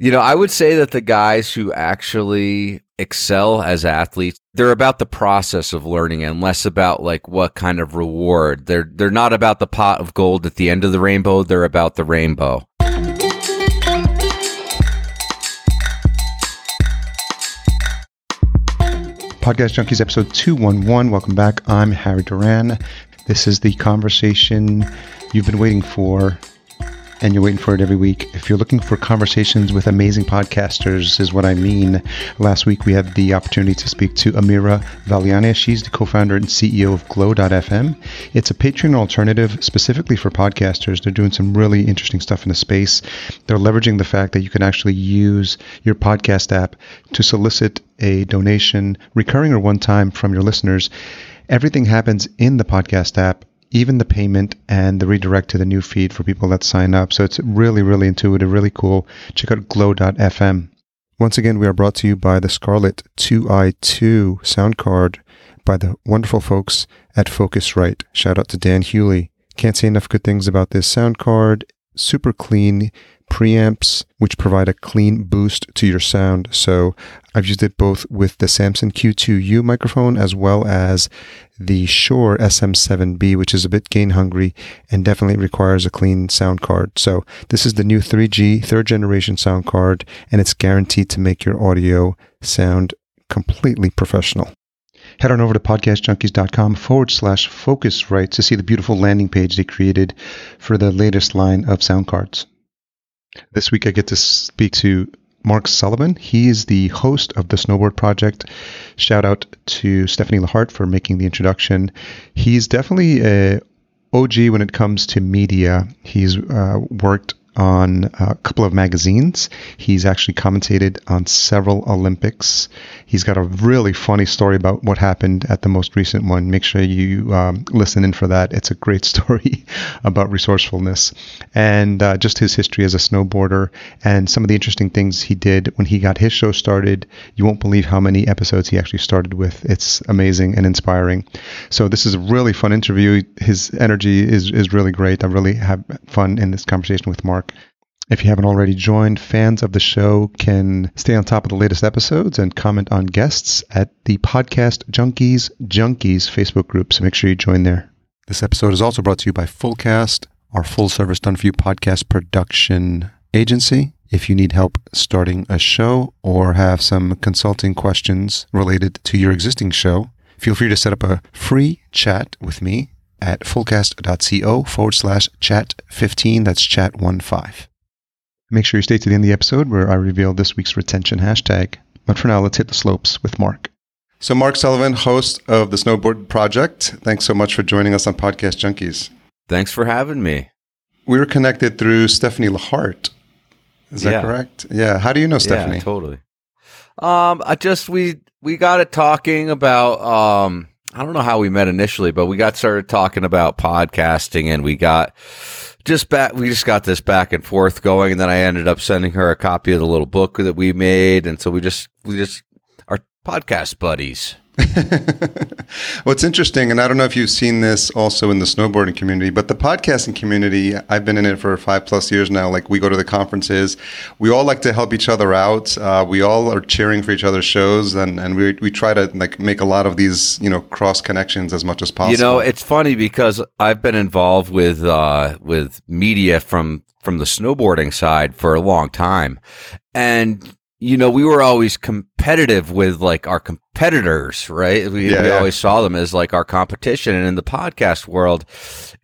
You know, I would say that the guys who actually excel as athletes, they're about the process of learning and less about like what kind of reward. They're they're not about the pot of gold at the end of the rainbow, they're about the rainbow. Podcast Junkies episode 211. Welcome back. I'm Harry Duran. This is the conversation you've been waiting for and you're waiting for it every week. If you're looking for conversations with amazing podcasters, is what I mean. Last week we had the opportunity to speak to Amira Valliani. She's the co-founder and CEO of Glow.fm. It's a Patreon alternative specifically for podcasters. They're doing some really interesting stuff in the space. They're leveraging the fact that you can actually use your podcast app to solicit a donation, recurring or one time, from your listeners. Everything happens in the podcast app even the payment and the redirect to the new feed for people that sign up. So it's really, really intuitive, really cool. Check out glow.fm. Once again, we are brought to you by the Scarlett 2i2 sound card by the wonderful folks at Focusrite. Shout out to Dan Hewley. Can't say enough good things about this sound card. Super clean preamps, which provide a clean boost to your sound. So I've used it both with the Samson Q2U microphone as well as the Shure SM7B, which is a bit gain hungry and definitely requires a clean sound card. So this is the new 3G third generation sound card, and it's guaranteed to make your audio sound completely professional. Head on over to podcastjunkies.com forward slash Focusrite to see the beautiful landing page they created for the latest line of sound cards. This week I get to speak to Mark Sullivan. He is the host of the Snowboard Project. Shout out to Stephanie Lahart for making the introduction. He's definitely a OG when it comes to media. He's uh, worked on a couple of magazines. He's actually commentated on several Olympics. He's got a really funny story about what happened at the most recent one. Make sure you um, listen in for that. It's a great story about resourcefulness and uh, just his history as a snowboarder and some of the interesting things he did when he got his show started. You won't believe how many episodes he actually started with. It's amazing and inspiring. So this is a really fun interview. His energy is, is really great. I really have fun in this conversation with Mark. If you haven't already joined, fans of the show can stay on top of the latest episodes and comment on guests at the Podcast Junkies Junkies Facebook group. So make sure you join there. This episode is also brought to you by Fullcast, our full service done for you podcast production agency. If you need help starting a show or have some consulting questions related to your existing show, feel free to set up a free chat with me at fullcast.co forward slash chat 15. That's chat 15. Make sure you stay to the end of the episode where I reveal this week's retention hashtag. But for now, let's hit the slopes with Mark. So, Mark Sullivan, host of the Snowboard Project, thanks so much for joining us on Podcast Junkies. Thanks for having me. We were connected through Stephanie Lahart. Is that Yeah. correct? Yeah. How do you know Stephanie? Yeah, totally. Um, I just we we got it talking about um I don't know how we met initially, but we got started talking about podcasting and we got just back we just got this back and forth going and then I ended up sending her a copy of the little book that we made. And so we just we just podcast buddies. What's interesting, and I don't know if you've seen this also in the snowboarding community, but the podcasting community, I've been in it for five plus years now. Like we go to the conferences, we all like to help each other out. Uh, we all are cheering for each other's shows, and, and we, we try to like make a lot of these you know cross connections as much as possible. You know, it's funny because I've been involved with uh, with media from from the snowboarding side for a long time, and you know, we were always competitive with like our competitors, right? We, Yeah, we yeah. always saw them as like our competition, and in the podcast world,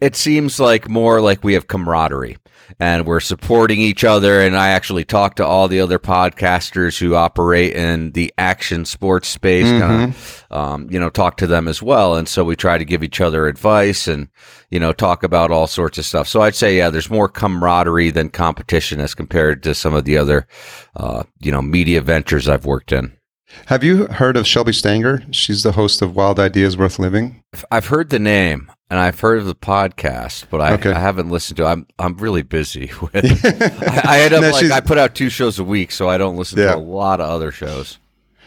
it seems like more like we have camaraderie and we're supporting each other. And I actually talk to all the other podcasters who operate in the action sports space, kind of, um, you know, talk to them as well. And so we try to give each other advice and, you know, talk about all sorts of stuff. So I'd say, yeah, there's more camaraderie than competition as compared to some of the other, uh, you know, media ventures I've worked in. Have you heard of Shelby Stanger? She's the host of Wild Ideas Worth Living. I've heard the name and I've heard of the podcast, but I, Okay. I haven't listened to. it. I'm I'm really busy with. I, I end up No, like I put out two shows a week, so I don't listen Yeah. to a lot of other shows.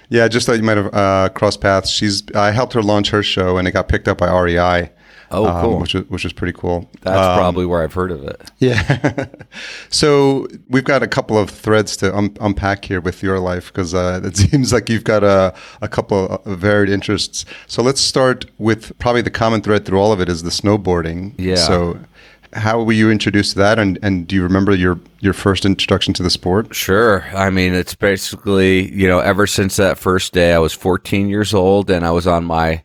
Yeah, I just thought you might have uh, crossed paths. She's I helped her launch her show, and it got picked up by REI. Oh, um, cool. which was which was pretty cool. That's Um, probably where I've heard of it. yeah. so we've got a couple of threads to un- unpack here with your life because uh, it seems like you've got a, a couple of varied interests. So let's start with probably the common thread through all of it is the snowboarding. Yeah. So how were you introduced to that, and, and do you remember your your first introduction to the sport? Sure. I mean, it's basically, you know, ever since that first day, I was 14 years old and I was on my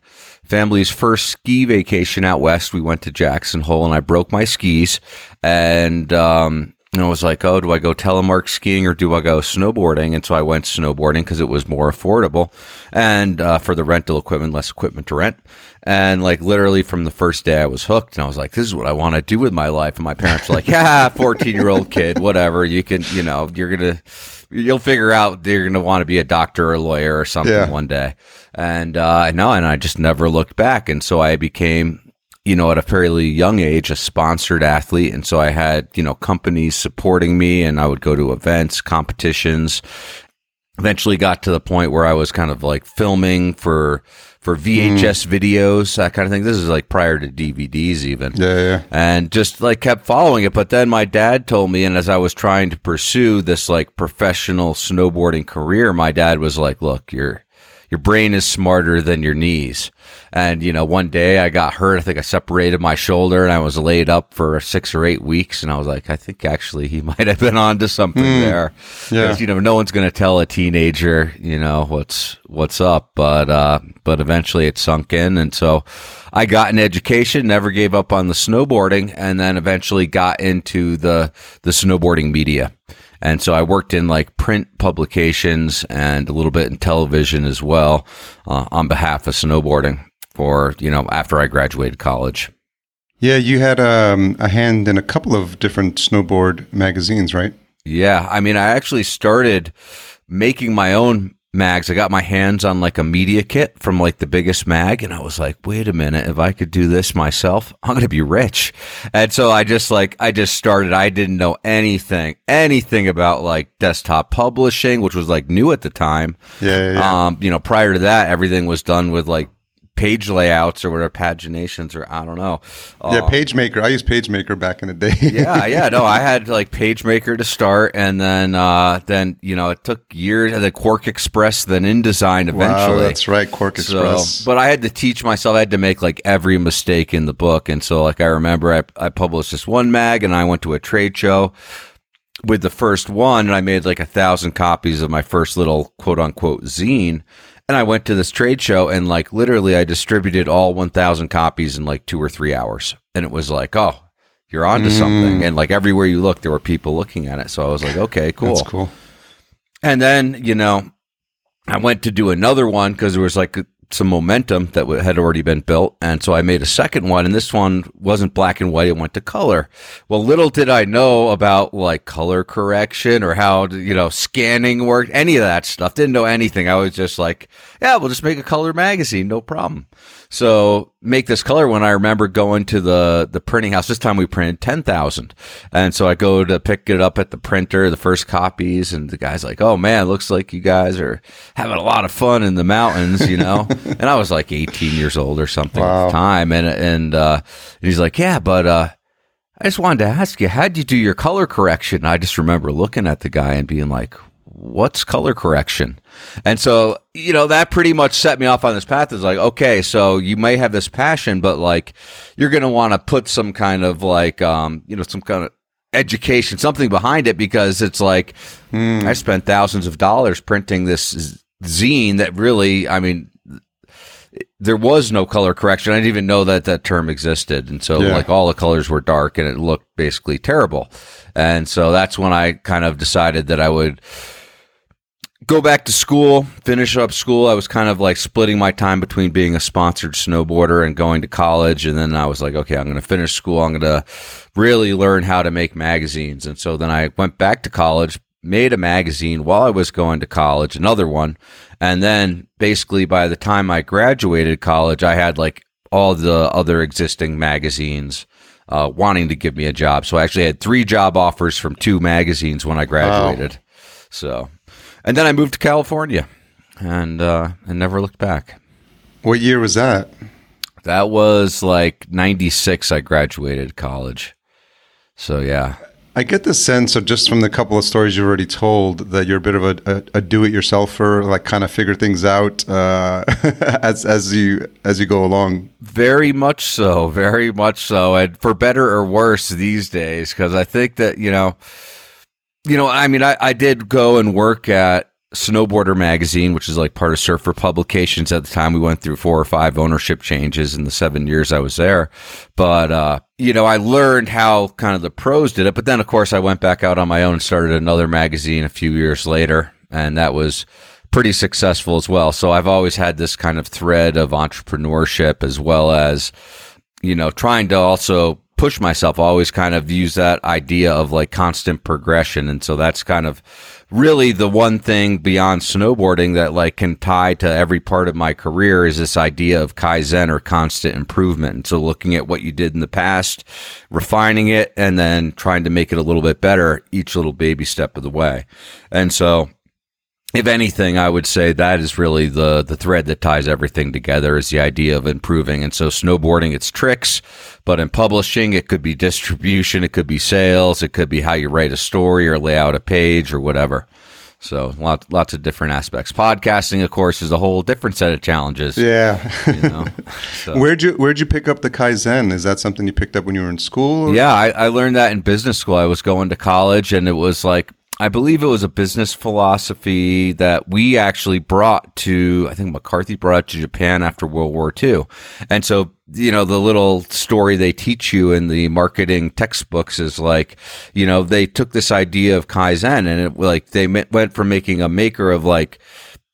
family's first ski vacation out west. We went to Jackson Hole and I broke my skis and, um, and I was like, oh, do I go telemark skiing or do I go snowboarding? And so I went snowboarding because it was more affordable and uh, for the rental equipment, less equipment to rent. And like literally from the first day I was hooked and I was like, this is what I want to do with my life. And my parents were like, yeah, 14 year old kid, whatever. You can, you know, you're going to, you'll figure out you're going to want to be a doctor or a lawyer or something Yeah. one day. And, uh, no, and I just never looked back. And so I became, you know, at a fairly young age, a sponsored athlete. And so I had, you know, companies supporting me and I would go to events, competitions. Eventually got to the point where I was kind of like filming for, for VHS hmm. videos, that kind of thing. This is like prior to DVDs even Yeah, yeah. and just like kept following it. But then my dad told me, and as I was trying to pursue this like professional snowboarding career, my dad was like, "Look, your your brain is smarter than your knees." And you know, one day I got hurt. I think I separated my shoulder, and I was laid up for six or eight weeks. And I was like, I think actually he might have been onto something there. Yeah. you know, no one's going to tell a teenager, you know, what's what's up. But uh, but eventually it sunk in, and so I got an education, never gave up on the snowboarding, and then eventually got into the the snowboarding media. And so I worked in like print publications and a little bit in television as well uh, on behalf of snowboarding for, you know, after I graduated college. Yeah, you had um, a hand in a couple of different snowboard magazines, right? Yeah. I mean, I actually started making my own mags. I got my hands on like a media kit from like the biggest mag. And I was like, wait a minute. If I could do this myself, I'm going to be rich. And so I just like, I just started. I didn't know anything, anything about like desktop publishing, which was like new at the time. Yeah, yeah, yeah. Um, you know, prior to that, everything was done with like page layouts or whatever paginations or I don't know. yeah, Uh, PageMaker. I used PageMaker back in the day. yeah, yeah. No, I had like PageMaker to start, and then uh, then you know it took years. And then QuarkXPress, then InDesign eventually. Wow, that's right, QuarkXPress. So, but I had to teach myself. I had to make like every mistake in the book, and so like I remember, I I published this one mag, and I went to a trade show with the first one, and I made like a thousand copies of my first little quote unquote zine. And I went to this trade show, and like literally, I distributed all one thousand copies in like two or three hours, and it was like, oh. You're onto mm. something, and like everywhere you look, there were people looking at it. So I was like, "Okay, cool." That's cool. And then, you know, I went to do another one because there was like some momentum that had already been built. And so I made a second one and this one wasn't black and white. It went to color. Well, little did I know about like color correction or how, you know, scanning worked, any of that stuff. Didn't know anything. I was just like, yeah, we'll just make a color magazine. No problem. So make this color one. I remember going to the, the printing house. This time we printed 10,000. And so I go to pick it up at the printer, the first copies, and the guy's like, Oh man, looks like you guys are having a lot of fun in the mountains, you know? and I was like 18 years old or something at the time. And, and, uh, and he's like, Yeah, but, uh, I just wanted to ask you, how'd you do your color correction? I just remember looking at the guy and being like, what's color correction? And so, you know, that pretty much set me off on this path. Is like, okay, so you may have this passion, but like, you're going to want to put some kind of like, um, you know, some kind of education, something behind it because it's like, I spent thousands of dollars printing this zine that really, I mean, there was no color correction. I didn't even know that that term existed. And so Yeah. like all the colors were dark and it looked basically terrible. And so that's when I kind of decided that I would go back to school, finish up school. I was kind of like splitting my time between being a sponsored snowboarder and going to college. And then I was like, okay, I'm going to finish school. I'm going to really learn how to make magazines. And so then I went back to college, made a magazine while I was going to college, another one. And then basically by the time I graduated college, I had like all the other existing magazines uh, wanting to give me a job. So I actually had three job offers from two magazines when I graduated. So, and then I moved to California and uh, and never looked back. What year was that? That was like 96 I graduated college. So yeah. I get the sense of just from the couple of stories you've already told that you're a bit of a, a, a do-it-yourselfer, like kind of figure things out uh, as as you as you go along. Very much so, very much so, and for better or worse these days, because I think that you know, you know, I mean, I, I did go and work at Snowboarder magazine, which is like part of Surfer Publications at the time. We went through four or five ownership changes in the seven years I was there. But, uh, you know, I learned how kind of the pros did it. But then, of course, I went back out on my own and started another magazine a few years later. And that was pretty successful as well. So I've always had this kind of thread of entrepreneurship as well as, you know, trying to also push myself. I always kind of use that idea of like constant progression. And so that's kind of really the one thing beyond snowboarding that like can tie to every part of my career is this idea of kaizen or constant improvement. And so looking at what you did in the past, refining it, and then trying to make it a little bit better each little baby step of the way. And so if anything, I would say that is really the the thread that ties everything together is the idea of improving. And so snowboarding, it's tricks, but in publishing, it could be distribution, it could be sales, it could be how you write a story or lay out a page or whatever. So lots lots of different aspects. Podcasting, of course, is a whole different set of challenges. Yeah. you know? so. Where'd you Where'd you pick up the kaizen? Is that something you picked up when you were in school? Or? Yeah, I, I learned that in business school. I was going to college, and it was like I believe it was a business philosophy that we actually brought to, I think McCarthy brought to Japan after World War II. And so, you know, the little story they teach you in the marketing textbooks is like, you know, they took this idea of Kaizen and it like they went from making a maker of like,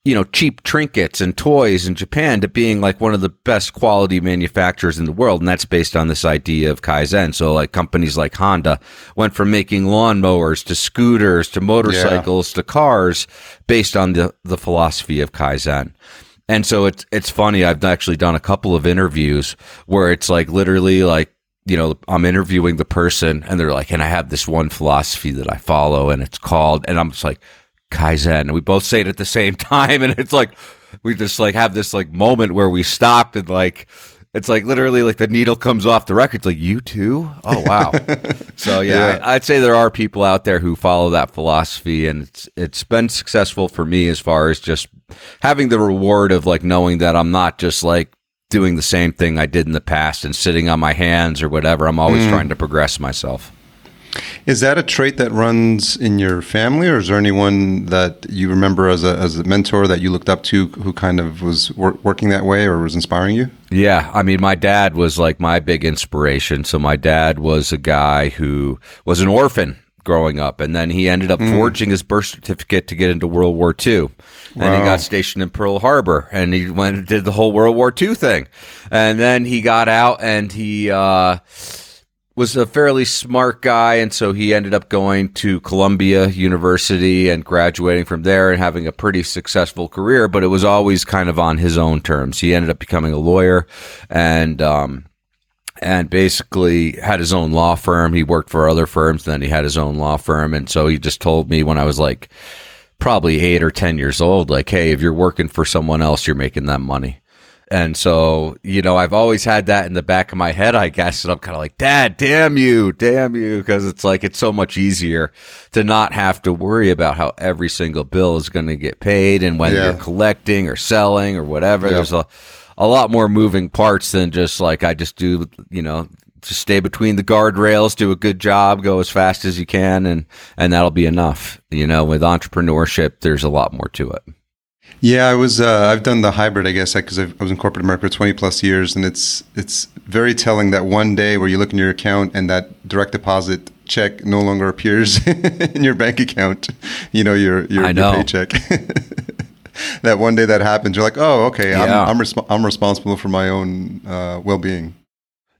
you know, cheap trinkets and toys in Japan to being like one of the best quality manufacturers in the world. And that's based on this idea of Kaizen. So like companies like Honda went from making lawnmowers to scooters to motorcycles yeah. to cars based on the, the philosophy of Kaizen. And so it's, it's funny. I've actually done a couple of interviews where it's like literally like, you know, I'm interviewing the person and they're like, and I have this one philosophy that I follow and it's called, and I'm just like, Kaizen. And we both say it at the same time. And it's like, we just like have this like moment where we stopped and like, it's like literally like the needle comes off the record. It's like you too. Oh wow. so yeah, yeah. I, would say there are people out there who follow that philosophy, and it's it's been successful for me as far as just having the reward of like knowing that I'm not just like doing the same thing I did in the past and sitting on my hands or whatever. I'm always mm. trying to progress myself. Is that a trait that runs in your family, or is there anyone that you remember as a, as a mentor that you looked up to who kind of was wor- working that way or was inspiring you? Yeah, I mean, my dad was like my big inspiration. So my dad was a guy who was an orphan growing up, and then he ended up mm. forging his birth certificate to get into World War II. Wow. And he got stationed in Pearl Harbor, and he went and did the whole World War II thing. And then he got out, and he. Uh, was a fairly smart guy, and so he ended up going to Columbia University and graduating from there and having a pretty successful career. But it was always kind of on his own terms. He ended up becoming a lawyer, and um, and basically had his own law firm. He worked for other firms, then he had his own law firm, and so he just told me when I was like probably eight or ten years old, like, hey, if you're working for someone else, you're making that money. And so, you know, I've always had that in the back of my head, I guess. And I'm kind of like, Dad, damn you, damn you. Cause it's like, it's so much easier to not have to worry about how every single bill is going to get paid and when yeah. you're collecting or selling or whatever. Yeah. There's a, a lot more moving parts than just like, I just do, you know, just stay between the guardrails, do a good job, go as fast as you can, and, and that'll be enough. You know, with entrepreneurship, there's a lot more to it. Yeah, I was. Uh, I've done the hybrid, I guess, because I was in corporate America for twenty plus years, and it's it's very telling that one day where you look in your account and that direct deposit check no longer appears in your bank account. You know your your, know. your paycheck. that one day that happens, you're like, oh, okay, yeah. I'm I'm, resp- I'm, responsible for my own uh, well being.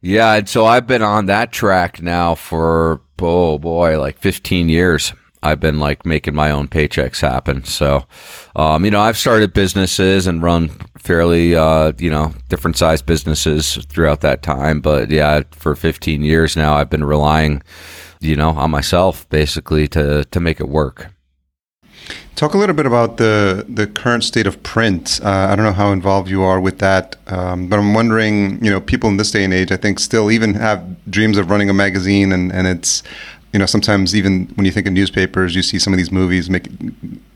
Yeah, and so I've been on that track now for oh boy, like 15 years. I've been like making my own paychecks happen. So, um, you know, I've started businesses and run fairly, uh, you know, different size businesses throughout that time. But yeah, for 15 years now, I've been relying, you know, on myself basically to, to make it work. Talk a little bit about the the current state of print. Uh, I don't know how involved you are with that, um, but I'm wondering, you know, people in this day and age, I think, still even have dreams of running a magazine, and and it's, you know, sometimes even when you think of newspapers, you see some of these movies make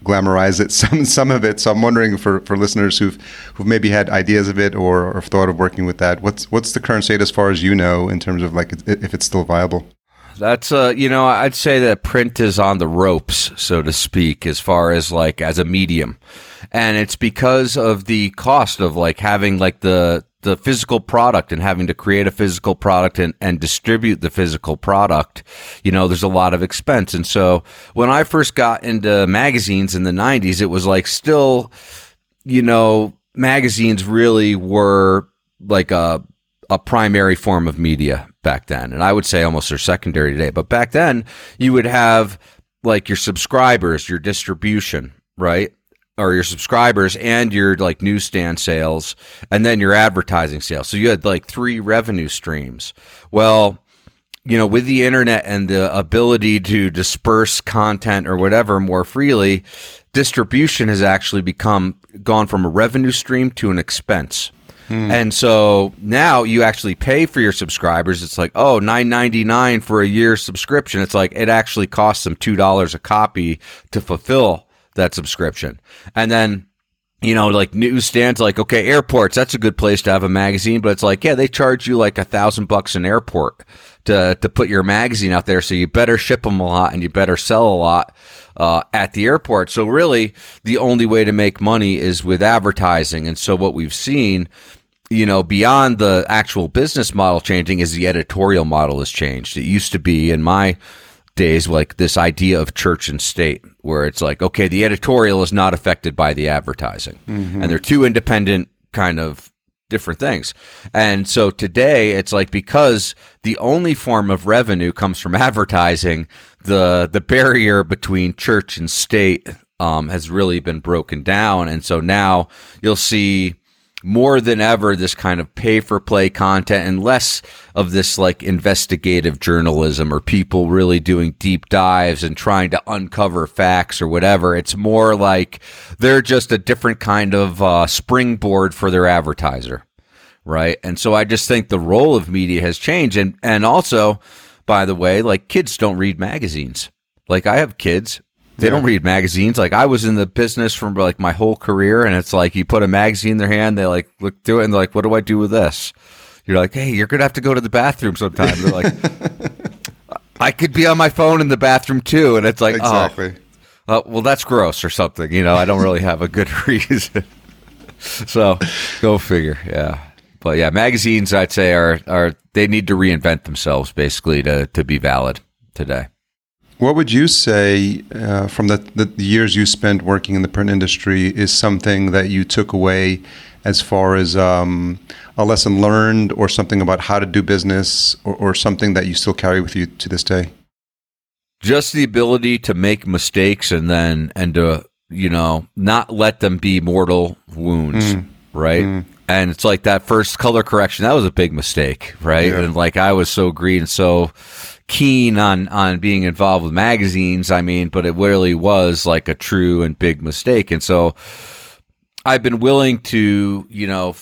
glamorize it, some some of it. So I'm wondering for, for listeners who've who've maybe had ideas of it or, or thought of working with that, what's what's the current state as far as you know in terms of like if it's still viable? That's uh, you know, I'd say that print is on the ropes, so to speak, as far as like as a medium, and it's because of the cost of like having like the the physical product and having to create a physical product and, and distribute the physical product, you know, there's a lot of expense. And so when I first got into magazines in the 90s, it was like still, you know, magazines really were like a a primary form of media back then. And I would say almost their secondary today. But back then, you would have like your subscribers, your distribution, right? Or your subscribers and your like newsstand sales, and then your advertising sales. So you had like three revenue streams. Well, you know, with the internet and the ability to disperse content or whatever more freely, distribution has actually become gone from a revenue stream to an expense. Hmm. And so now you actually pay for your subscribers. It's like, oh, nine ninety nine for a year subscription. It's like it actually costs them two dollars a copy to fulfill that subscription. And then you know, like newsstands, like okay, airports. That's a good place to have a magazine, but it's like, yeah, they charge you like a thousand bucks an airport to to put your magazine out there. So you better ship them a lot, and you better sell a lot uh, at the airport. So really, the only way to make money is with advertising. And so what we've seen, you know, beyond the actual business model changing, is the editorial model has changed. It used to be in my days like this idea of church and state where it's like okay the editorial is not affected by the advertising mm-hmm. and they're two independent kind of different things. And so today it's like because the only form of revenue comes from advertising, the the barrier between church and state um, has really been broken down. And so now you'll see more than ever this kind of pay for play content and less of this like investigative journalism or people really doing deep dives and trying to uncover facts or whatever. It's more like they're just a different kind of uh, springboard for their advertiser. Right. And so I just think the role of media has changed. And, and also, by the way, like kids don't read magazines. Like I have kids they yeah. don't read magazines. Like I was in the business from like my whole career, and it's like you put a magazine in their hand, they like look through it, and they're like, "What do I do with this?" You're like, "Hey, you're gonna have to go to the bathroom sometime." They're like, "I could be on my phone in the bathroom too," and it's like, oh, exactly. Oh, uh, well, that's gross or something. You know, I don't really have a good reason. so, go figure. Yeah, but yeah, magazines I'd say are are they need to reinvent themselves basically to to be valid today. What would you say uh, from the, the, years you spent working in the print industry is something that you took away as far as um, a lesson learned or something about how to do business or, or something that you still carry with you to this day? Just the ability to make mistakes and then, and to, you know, not let them be mortal wounds, mm. right? Mm. And it's like that first color correction, that was a big mistake, right? Yeah. And like I was so green, so keen on on being involved with magazines. I mean, but it really was like a true and big mistake. And so I've been willing to, you know,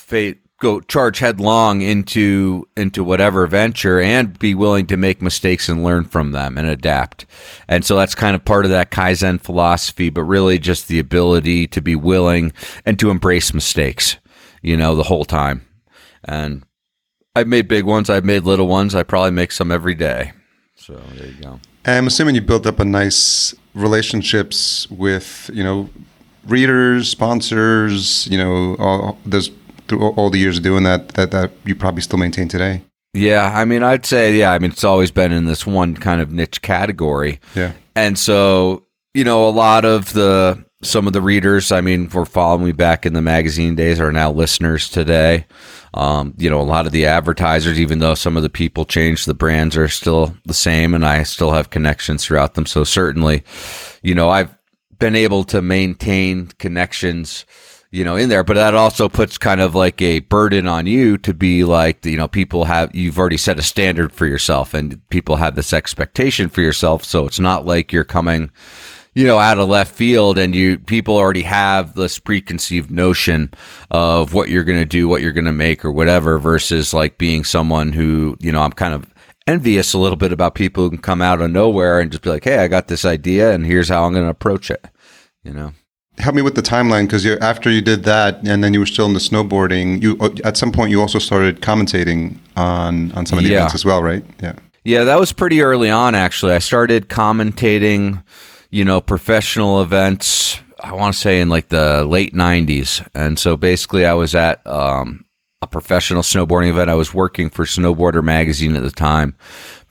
go charge headlong into into whatever venture and be willing to make mistakes and learn from them and adapt. And so that's kind of part of that kaizen philosophy, but really just the ability to be willing and to embrace mistakes, you know, the whole time. And I've made big ones, I've made little ones, I probably make some every day. So there you go. I'm assuming you built up a nice relationships with you know readers, sponsors. You know, all those through all the years of doing that, that that you probably still maintain today. Yeah, I mean, I'd say yeah. I mean, it's always been in this one kind of niche category. Yeah, and so you know, a lot of the some of the readers, I mean, were following me back in the magazine days, are now listeners today. Um, you know, a lot of the advertisers, even though some of the people changed, the brands are still the same, and I still have connections throughout them. So certainly, you know, I've been able to maintain connections, you know, in there, but that also puts kind of like a burden on you to be like, you know, people have, you've already set a standard for yourself and people have this expectation for yourself. So it's not like you're coming, you know, out of left field and you, people already have this preconceived notion of what you're going to do, what you're going to make or whatever versus like being someone who, you know, I'm kind of envious a little bit about people who can come out of nowhere and just be like, Hey, I got this idea and here's how I'm going to approach it, you know? Help me with the timeline because after you did that, and then you were still in the snowboarding. You uh, at some point you also started commentating on on some of the Yeah. events as well, right? Yeah. Yeah, that was pretty early on, actually. I started commentating, you know, professional events, I want to say in like the late 90s. And so basically, I was at um, a professional snowboarding event. I was working for Snowboarder Magazine at the time.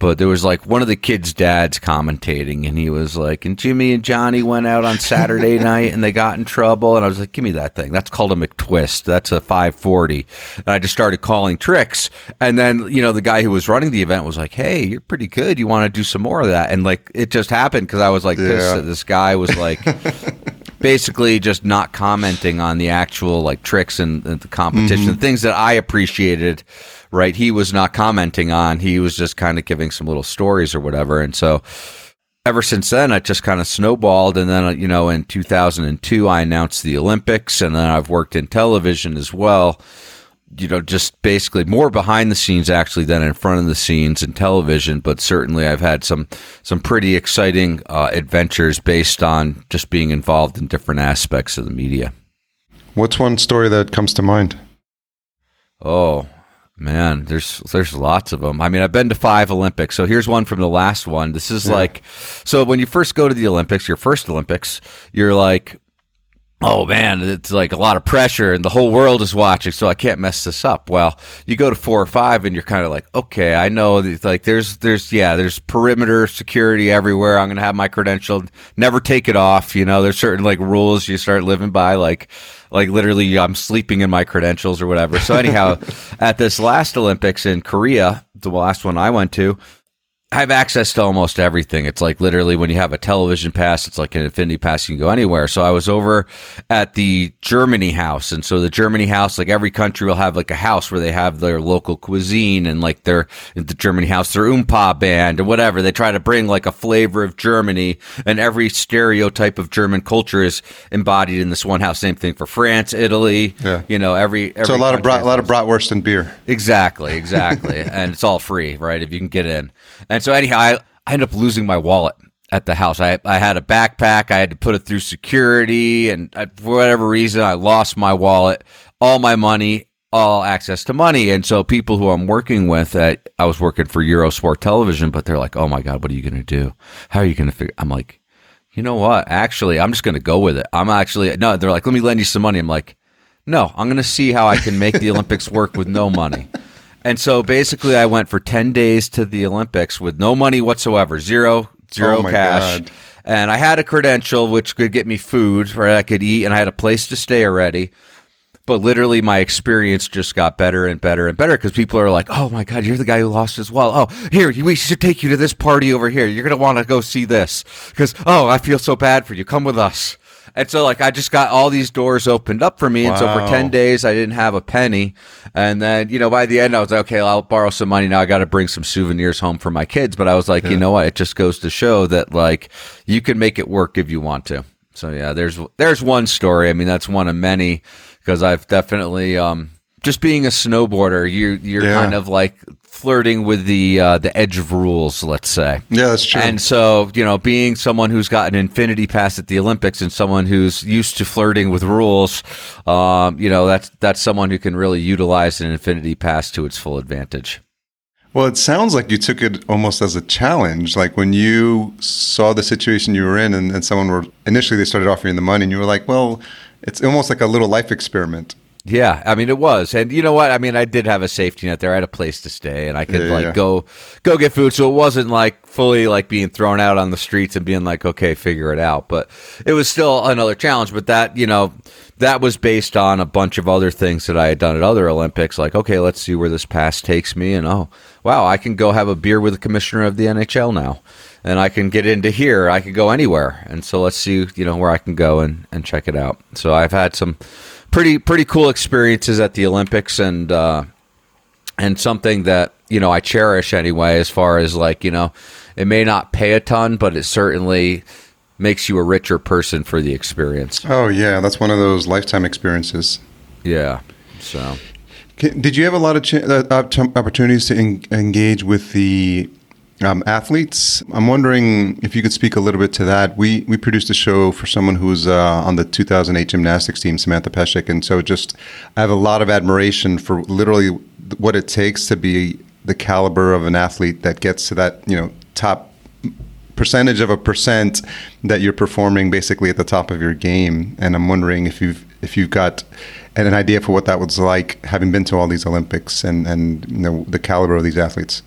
But there was like one of the kids' dads commentating, and he was like, and Jimmy and Johnny went out on Saturday night and they got in trouble. And I was like, give me that thing. That's called a McTwist. That's a 540. And I just started calling tricks. And then, you know, the guy who was running the event was like, hey, you're pretty good. You want to do some more of that? And like, it just happened because I was like, Yeah. that this guy was like, basically just not commenting on the actual like tricks and, and the competition, mm-hmm. things that I appreciated. Right, he was not commenting on. He was just kind of giving some little stories or whatever. And so, ever since then, it just kind of snowballed. And then, you know, in 2002, I announced the Olympics, and then I've worked in television as well. You know, just basically more behind the scenes actually than in front of the scenes in television. But certainly, I've had some some pretty exciting uh, adventures based on just being involved in different aspects of the media. What's one story that comes to mind? Oh man, there's there's lots of them. I mean, I've been to five Olympics. So here's one from the last one. This is like, so when you first go to the Olympics, your first Olympics, you're like, oh man, it's like a lot of pressure, and the whole world is watching, so I can't mess this up. Well, you go to four or five, and you're kind of like, okay, I know, that, like there's there's yeah, there's perimeter security everywhere. I'm gonna have my credential, never take it off. You know, there's certain like rules you start living by, like like literally I'm sleeping in my credentials or whatever. So anyhow, at this last Olympics in Korea, the last one I went to, I have access to almost everything. It's like literally when you have a television pass, it's like an Infinity Pass. You can go anywhere. So I was over at the Germany house. And so the Germany house, like every country will have like a house where they have their local cuisine and like their, the Germany house, their Oompa band or whatever. They try to bring like a flavor of Germany and every stereotype of German culture is embodied in this one house. Same thing for France, Italy, Yeah. you know, every, every So a lot of brat, a lot of bratwurst and beer. Exactly, exactly. and it's all free, right? If you can get in. And so anyhow, I, I ended up losing my wallet at the house. I, I had a backpack. I had to put it through security and I, for whatever reason, I lost my wallet, all my money, all access to money. And so people who I'm working with at, I was working for Eurosport television, but they're like, Oh my God, what are you going to do? How are you going to figure? I'm like, you know what? Actually, I'm just going to go with it. I'm actually, no, they're like, let me lend you some money. I'm like, no, I'm going to see how I can make the Olympics work with no money. And so basically, I went for 10 days to the Olympics with no money whatsoever, zero, zero Oh cash. God. And I had a credential which could get me food where I could eat, and I had a place to stay already. But literally, my experience just got better and better and better because people are like, "Oh my god, you're the guy who lost his wallet. Oh, here, we should take you to this party over here. You're gonna want to go see this because oh, I feel so bad for you. Come with us." And so, like, I just got all these doors opened up for me. And so, for ten days, I didn't have a penny. And then, you know, by the end, I was like, "Okay, I'll borrow some money now. I got to bring some souvenirs home for my kids." But I was like, you know what? It just goes to show that like you can make it work if you want to. So yeah, there's there's one story. I mean, that's one of many because I've definitely um just being a snowboarder, you you're Yeah. kind of like flirting with the uh, the edge of rules, let's say. Yeah, that's true. And so, you know, being someone who's got an infinity pass at the Olympics and someone who's used to flirting with rules, um, you know, that's that's someone who can really utilize an infinity pass to its full advantage. Well, it sounds like you took it almost as a challenge. Like when you saw the situation you were in, and, and someone were initially they started offering the money, and you were like, "Well, it's almost like a little life experiment." Yeah, I mean it was, and you know what? I mean, I did have a safety net there. I had a place to stay, and I could Yeah, like yeah. go go get food. So it wasn't like fully like being thrown out on the streets and being like, okay, figure it out. But it was still another challenge. But that you know that was based on a bunch of other things that I had done at other Olympics. Like, okay, let's see where this pass takes me, and oh wow, I can go have a beer with the commissioner of the NHL now. And I can get into here. I can go anywhere, and so let's see, you know, where I can go and, and check it out. So I've had some pretty pretty cool experiences at the Olympics and uh, and something that you know I cherish anyway. As far as like you know, it may not pay a ton, but it certainly makes you a richer person for the experience. Oh yeah, that's one of those lifetime experiences. Yeah. So, did you have a lot of ch- uh, opportunities to en- engage with the um, athletes? I'm wondering if you could speak a little bit to that. We we produced a show for someone who's uh, on the 2008 gymnastics team, Samantha Peszek, and so just I have a lot of admiration for literally what it takes to be the caliber of an athlete that gets to that you know top percentage of a percent that you're performing basically at the top of your game. And I'm wondering if you've if you've got an idea for what that was like having been to all these Olympics and and you know the caliber of these athletes.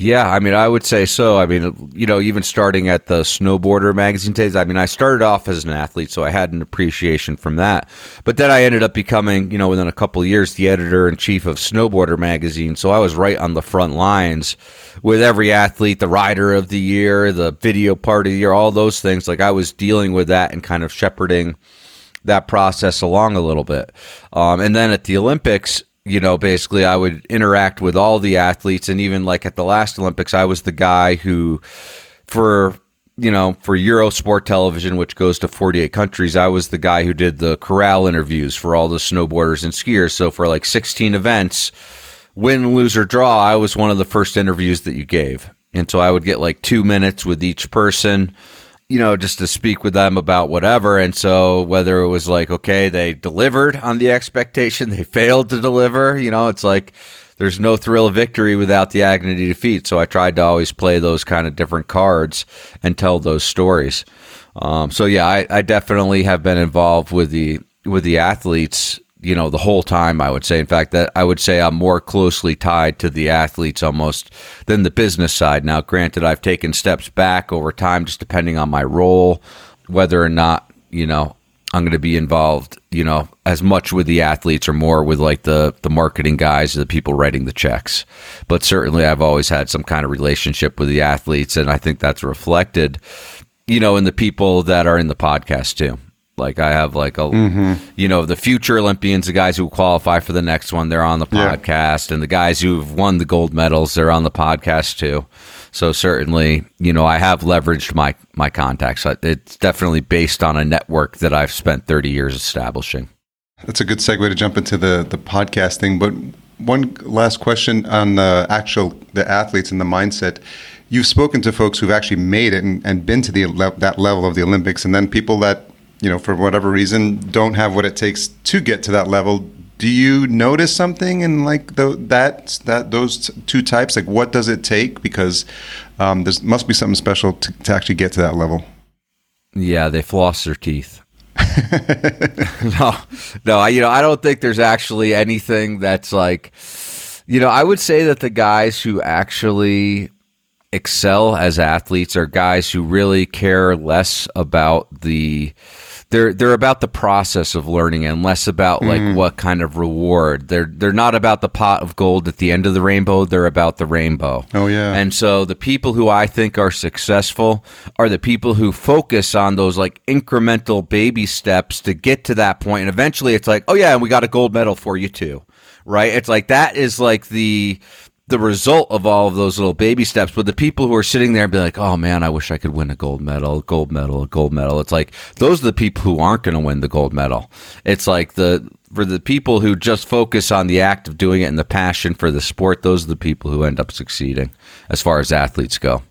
Yeah, I mean, I would say so. I mean, you know, even starting at the Snowboarder magazine days, I mean, I started off as an athlete, so I had an appreciation from that. But then I ended up becoming, you know, within a couple years, the editor in chief of Snowboarder magazine. So I was right on the front lines with every athlete, the rider of the year, the video part of the year, all those things. Like I was dealing with that and kind of shepherding that process along a little bit. Um, and then at the Olympics, you know, basically I would interact with all the athletes. And even like at the last Olympics, I was the guy who, for, you know, for Eurosport television, which goes to 48 countries, I was the guy who did the corral interviews for all the snowboarders and skiers. So for like 16 events, win, lose, or draw, I was one of the first interviews that you gave. And so I would get like two minutes with each person you know, just to speak with them about whatever. And so whether it was like, okay, they delivered on the expectation, they failed to deliver, you know, it's like there's no thrill of victory without the agony of defeat. So I tried to always play those kind of different cards and tell those stories. Um, so yeah, I, I definitely have been involved with the with the athletes you know, the whole time, I would say. In fact, that I would say I'm more closely tied to the athletes almost than the business side. Now, granted, I've taken steps back over time, just depending on my role, whether or not, you know, I'm going to be involved, you know, as much with the athletes or more with like the the marketing guys, or the people writing the checks. But certainly, I've always had some kind of relationship with the athletes, and I think that's reflected, you know, in the people that are in the podcast too. Like I have like a, mm-hmm. you know, the future Olympians, the guys who qualify for the next one, they're on the podcast, yeah. and the guys who've won the gold medals, they're on the podcast too. So certainly, you know, I have leveraged my my contacts. It's definitely based on a network that I've spent 30 years establishing. That's a good segue to jump into the the podcasting. But one last question on the actual the athletes and the mindset. You've spoken to folks who've actually made it and, and been to the that level of the Olympics, and then people that you know, for whatever reason, don't have what it takes to get to that level. Do you notice something in like the, that that those two types? Like, what does it take? Because um, there must be something special to, to actually get to that level. Yeah, they floss their teeth. no, no, I, you know, I don't think there's actually anything that's like, you know, I would say that the guys who actually excel as athletes are guys who really care less about the they're they're about the process of learning and less about like mm. what kind of reward. They're they're not about the pot of gold at the end of the rainbow. They're about the rainbow. Oh yeah. And so the people who I think are successful are the people who focus on those like incremental baby steps to get to that point. And eventually it's like, oh yeah, and we got a gold medal for you too. Right? It's like that is like the the result of all of those little baby steps. But the people who are sitting there and be like, oh man, I wish I could win a gold medal, gold medal, gold medal. It's like those are the people who aren't going to win the gold medal. It's like the for the people who just focus on the act of doing it and the passion for the sport. Those are the people who end up succeeding as far as athletes go.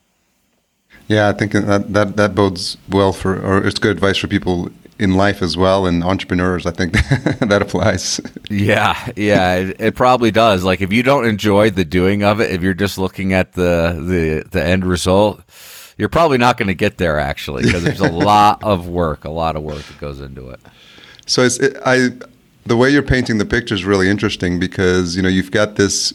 Yeah, I think that that, that bodes well for, or it's good advice for people in life as well and entrepreneurs i think that applies. Yeah yeah it, it, probably does. Like if you don't enjoy the doing of it if you're just looking at the the, the end result you're probably not going to get there actually because there's a lot of work a lot of work that goes into it. So it's it, i the way you're painting the picture is really interesting because you know you've got this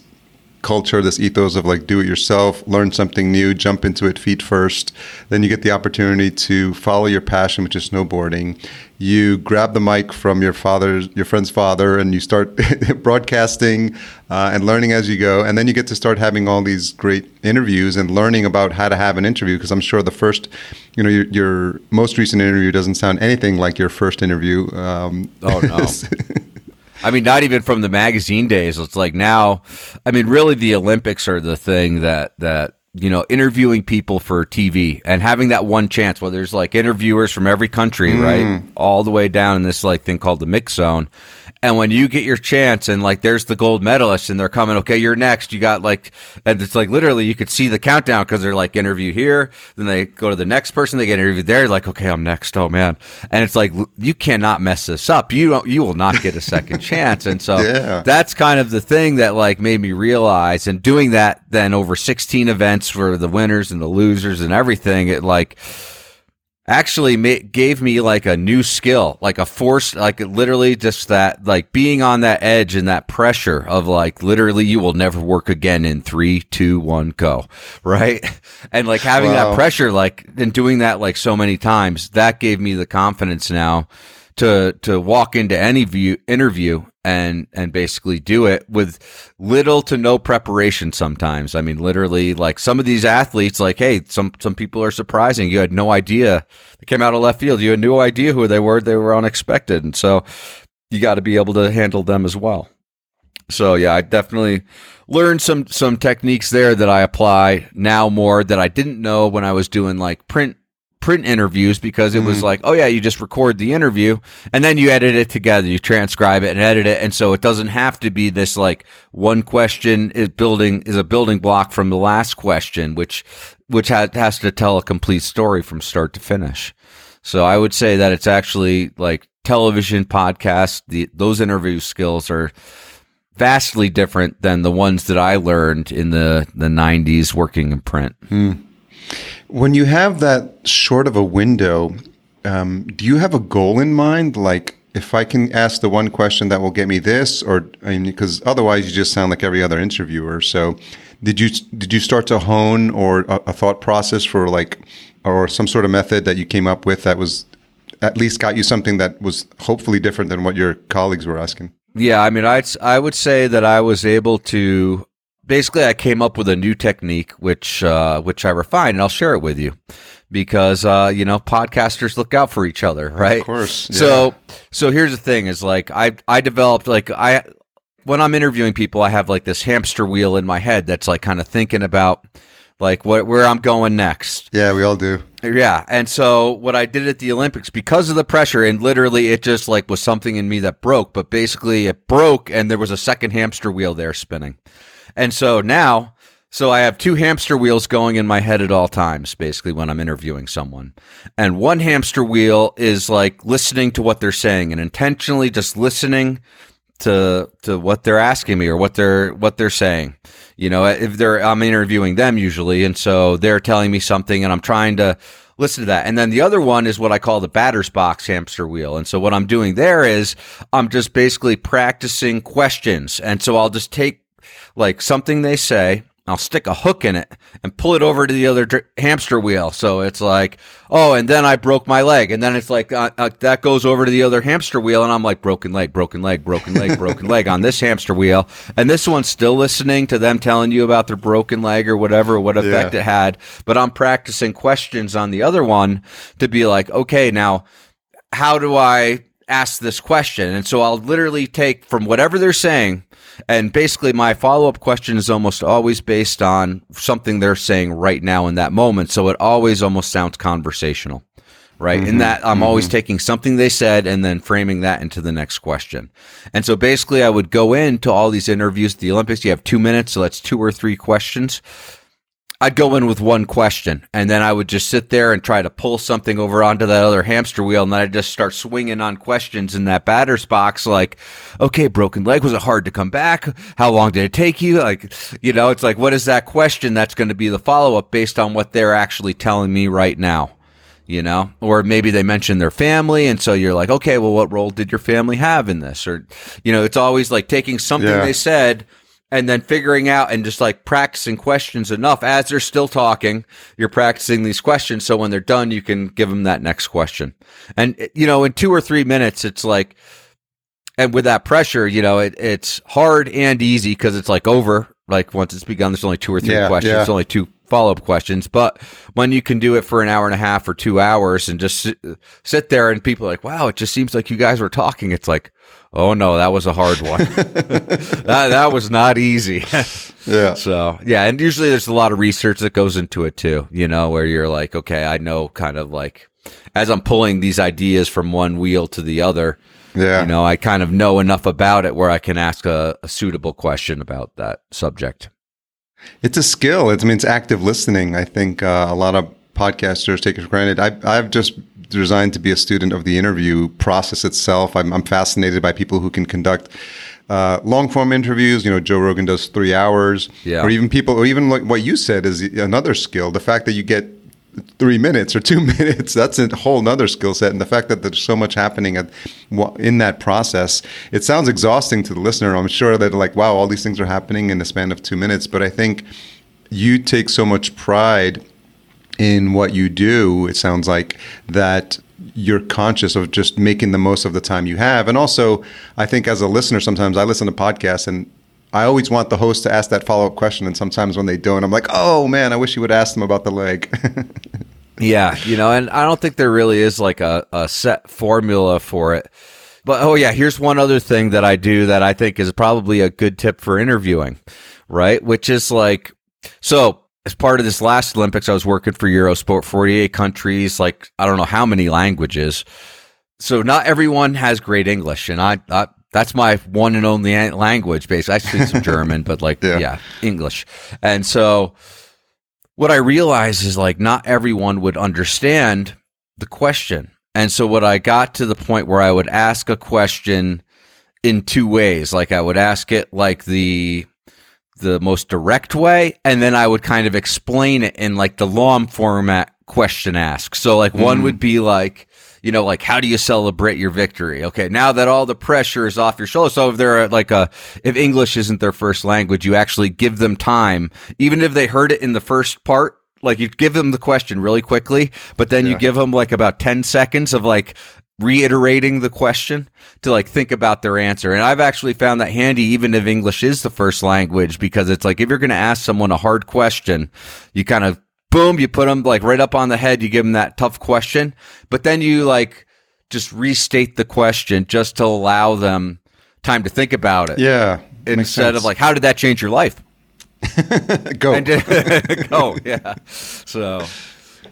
culture, this ethos of like do it yourself, learn something new, jump into it feet first. Then you get the opportunity to follow your passion, which is snowboarding. You grab the mic from your father's, your friend's father, and you start broadcasting uh, and learning as you go. And then you get to start having all these great interviews and learning about how to have an interview. Because I'm sure the first, you know, your, your, most recent interview doesn't sound anything like your first interview. Um, oh no. I mean, not even from the magazine days. It's like now, I mean, really, the Olympics are the thing that that you know, interviewing people for TV and having that one chance where there's like interviewers from every country, right? Mm. All the way down in this like thing called the mix zone. And when you get your chance and like there's the gold medalists and they're coming, okay, you're next. You got like, and it's like literally you could see the countdown because they're like interview here. Then they go to the next person. They get interviewed there. Like, okay, I'm next. Oh man. And it's like, you cannot mess this up. You don't, you will not get a second chance. And so Yeah. that's kind of the thing that like made me realize and doing that then over 16 events for the winners and the losers and everything. It like, actually ma- gave me like a new skill, like a force, like literally just that, like being on that edge and that pressure of like literally you will never work again in three, two, one, go. Right. And like having Wow. that pressure, like and doing that like so many times, that gave me the confidence now to, to walk into any view interview and, and basically do it with little to no preparation sometimes. I mean, literally like some of these athletes, like, Hey, some, some people are surprising. You had no idea they came out of left field. You had no idea who they were. They were unexpected. And so you got to be able to handle them as well. So yeah, I definitely learned some some techniques there that I apply now more that I didn't know when I was doing like print print interviews because it was mm-hmm. like, oh yeah, you just record the interview and then you edit it together, you transcribe it and edit it, and so it doesn't have to be this like one question is building is a building block from the last question, which which ha- has to tell a complete story from start to finish. So I would say that it's actually like television podcast. The those interview skills are vastly different than the ones that I learned in the the '90s working in print. Hmm. When you have that short of a window, um, do you have a goal in mind? Like, if I can ask the one question that will get me this, or I mean, because otherwise you just sound like every other interviewer. So, did you did you start to hone or a, a thought process for like, or some sort of method that you came up with that was at least got you something that was hopefully different than what your colleagues were asking? Yeah, I mean, I I would say that I was able to basically I came up with a new technique which uh, which I refined, and I'll share it with you because uh, you know podcasters look out for each other, right? Of course, yeah. So so here's the thing: is like I I developed like I when I'm interviewing people, I have like this hamster wheel in my head that's like kind of thinking about like what where I'm going next. Yeah, we all do. Yeah. And so what I did at the Olympics because of the pressure and literally it just like was something in me that broke, but basically it broke and there was a second hamster wheel there spinning. And so now, so I have two hamster wheels going in my head at all times, basically when I'm interviewing someone. And one hamster wheel is like listening to what they're saying and intentionally just listening to to what they're asking me or what they're what they're saying. You know, if they're I'm interviewing them usually, and so they're telling me something, and I'm trying to listen to that. And then the other one is what I call the batter's box hamster wheel. And so what I'm doing there is I'm just basically practicing questions, and so I'll just take like something they say. I'll stick a hook in it and pull it over to the other dr- hamster wheel. So it's like, oh, and then I broke my leg. And then it's like, uh, uh, that goes over to the other hamster wheel. And I'm like, broken leg, broken leg, broken leg, broken leg on this hamster wheel. And this one's still listening to them telling you about their broken leg or whatever, what effect Yeah. it had. But I'm practicing questions on the other one to be like, okay, now how do I ask this question? And so I'll literally take from whatever they're saying, and basically my follow up question is almost always based on something they're saying right now in that moment. So it always almost sounds conversational. Right. In mm-hmm. that I'm mm-hmm. always taking something they said and then framing that into the next question. And so basically I would go into all these interviews at the Olympics. You have two minutes. So that's two or three questions. I'd go in with one question and then I would just sit there and try to pull something over onto that other hamster wheel. And then I'd just start swinging on questions in that batter's box. Like, okay, broken leg. Was it hard to come back? How long did it take you? Like, you know, it's like, what is that question that's going to be the follow up based on what they're actually telling me right now? You know, or maybe they mention their family. And so you're like, okay, well, what role did your family have in this? Or, you know, it's always like taking something Yeah. they said and then figuring out and just like practicing questions enough as they're still talking you're practicing these questions so when they're done you can give them that next question and you know in two or three minutes it's like and with that pressure you know it, it's hard and easy because it's like over like once it's begun there's only two or three Yeah, questions yeah. it's only two follow up questions. But when you can do it for an hour and a half or two hours and just sit, sit there and people are like, wow, it just seems like you guys were talking. It's like, oh no, that was a hard one. that, that was not easy. Yeah. So yeah, and usually there's a lot of research that goes into it too. You know, where you're like, okay, I know kind of like as I'm pulling these ideas from one wheel to the other. Yeah. You know, I kind of know enough about it where I can ask a, a suitable question about that subject. It's a skill. It's, I mean, it's active listening. I think uh, a lot of podcasters take it for granted. I, I've just designed to be a student of the interview process itself. I'm, I'm fascinated by people who can conduct uh, long form interviews. You know, Joe Rogan does three hours. Yeah. Or even people, or even like what you said is another skill. The fact that you get three minutes or two minutes that's a whole nother skill set and the fact that there's so much happening at, in that process it sounds exhausting to the listener i'm sure that like wow all these things are happening in the span of two minutes but i think you take so much pride in what you do it sounds like that you're conscious of just making the most of the time you have and also i think as a listener sometimes i listen to podcasts and I always want the host to ask that follow up question, and sometimes when they don't, I'm like, "Oh man, I wish you would ask them about the leg." yeah, you know, and I don't think there really is like a, a set formula for it. But oh yeah, here's one other thing that I do that I think is probably a good tip for interviewing, right? Which is like, so as part of this last Olympics, I was working for Eurosport, 48 countries, like I don't know how many languages. So not everyone has great English, and I, I that's my one and only language. Basically, I speak some German, but like, yeah. yeah, English. And so, what I realized is like, not everyone would understand the question. And so, what I got to the point where I would ask a question in two ways. Like, I would ask it like the the most direct way, and then I would kind of explain it in like the long format question ask. So, like, mm. one would be like you know, like how do you celebrate your victory? Okay, now that all the pressure is off your shoulders. So if they're like a, if English isn't their first language, you actually give them time, even if they heard it in the first part. Like you give them the question really quickly, but then yeah. you give them like about 10 seconds of like reiterating the question to like think about their answer. And I've actually found that handy even if English is the first language because it's like if you're going to ask someone a hard question, you kind of boom, you put them like right up on the head. You give them that tough question, but then you like just restate the question just to allow them time to think about it. Yeah. Instead of like, how did that change your life? go. And, go. Yeah. So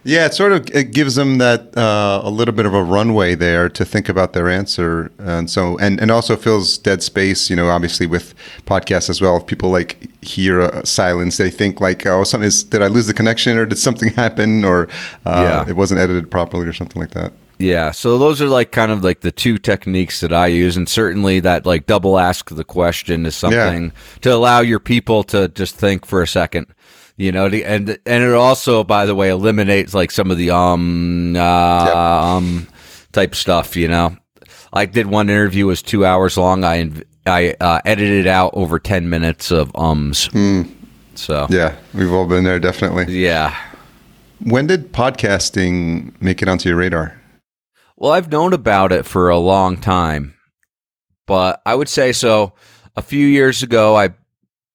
yeah, it sort of it gives them that uh, a little bit of a runway there to think about their answer, and so and and also fills dead space. You know, obviously with podcasts as well. If people like hear a silence, they think like, oh, something is did I lose the connection or did something happen or uh, yeah. it wasn't edited properly or something like that. Yeah, so those are like kind of like the two techniques that I use, and certainly that like double ask the question is something yeah. to allow your people to just think for a second you know, and and it also, by the way, eliminates like some of the um uh, um type stuff. You know, I did one interview was two hours long. I I uh, edited out over ten minutes of ums. Mm. So yeah, we've all been there, definitely. Yeah. When did podcasting make it onto your radar? Well, I've known about it for a long time, but I would say so. A few years ago, I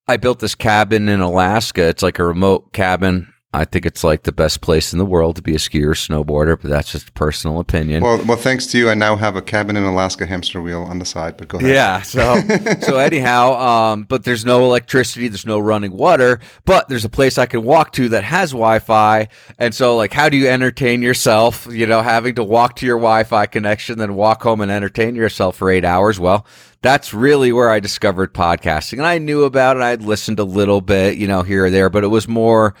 I built this cabin in Alaska. It's like a remote cabin. I think it's like the best place in the world to be a skier or snowboarder, but that's just a personal opinion. Well, well, thanks to you, I now have a cabin in Alaska hamster wheel on the side. But go ahead. Yeah. So, so anyhow, um, but there's no electricity, there's no running water, but there's a place I can walk to that has Wi-Fi, and so like, how do you entertain yourself? You know, having to walk to your Wi-Fi connection, then walk home and entertain yourself for eight hours. Well, that's really where I discovered podcasting. And I knew about it. I'd listened a little bit, you know, here or there, but it was more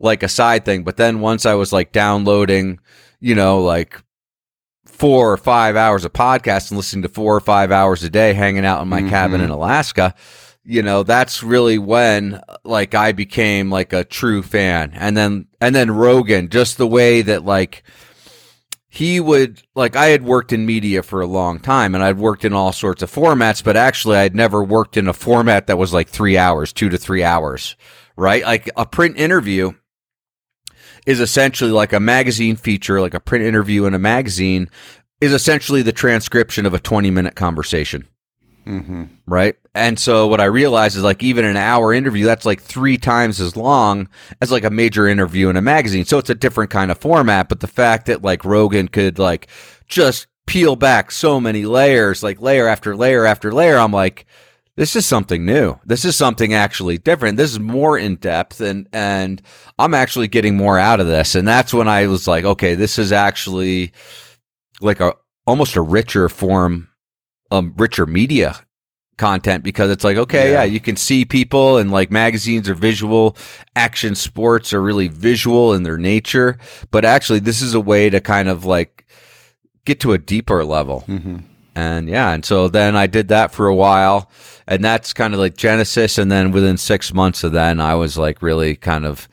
like a side thing. But then once I was like downloading, you know, like four or five hours of podcast and listening to four or five hours a day hanging out in my mm-hmm. cabin in Alaska, you know, that's really when like I became like a true fan. And then, and then Rogan, just the way that like, he would like I had worked in media for a long time and I'd worked in all sorts of formats, but actually I'd never worked in a format that was like three hours, two to three hours, right? Like a print interview is essentially like a magazine feature, like a print interview in a magazine is essentially the transcription of a 20 minute conversation. Mm-hmm. Right. and so what I realized is like even an hour interview, that's like three times as long as like a major interview in a magazine. So it's a different kind of format. But the fact that like Rogan could like just peel back so many layers, like layer after layer after layer, I'm like, this is something new. This is something actually different. This is more in depth and, and I'm actually getting more out of this. And that's when I was like, okay, this is actually like a, almost a richer form, um, richer media content because it's like, okay, yeah. yeah, you can see people and like magazines are visual. Action sports are really visual in their nature. But actually, this is a way to kind of like get to a deeper level. Mm-hmm. And yeah, and so then I did that for a while. And that's kind of like Genesis. And then within six months of then, I was like really kind of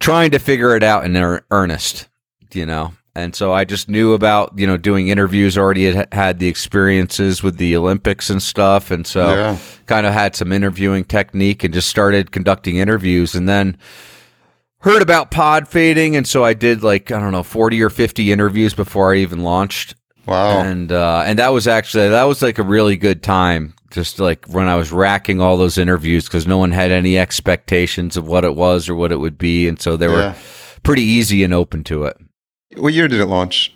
trying to figure it out in er-, earnest, you know? And so I just knew about, you know, doing interviews, already had, had the experiences with the Olympics and stuff. And so yeah. kind of had some interviewing technique and just started conducting interviews and then heard about pod fading. And so I did like, I don't know, 40 or 50 interviews before I even launched. Wow. And, uh, and that was actually, that was like a really good time. Just like when I was racking all those interviews because no one had any expectations of what it was or what it would be. And so they yeah. were pretty easy and open to it. What year did it launch?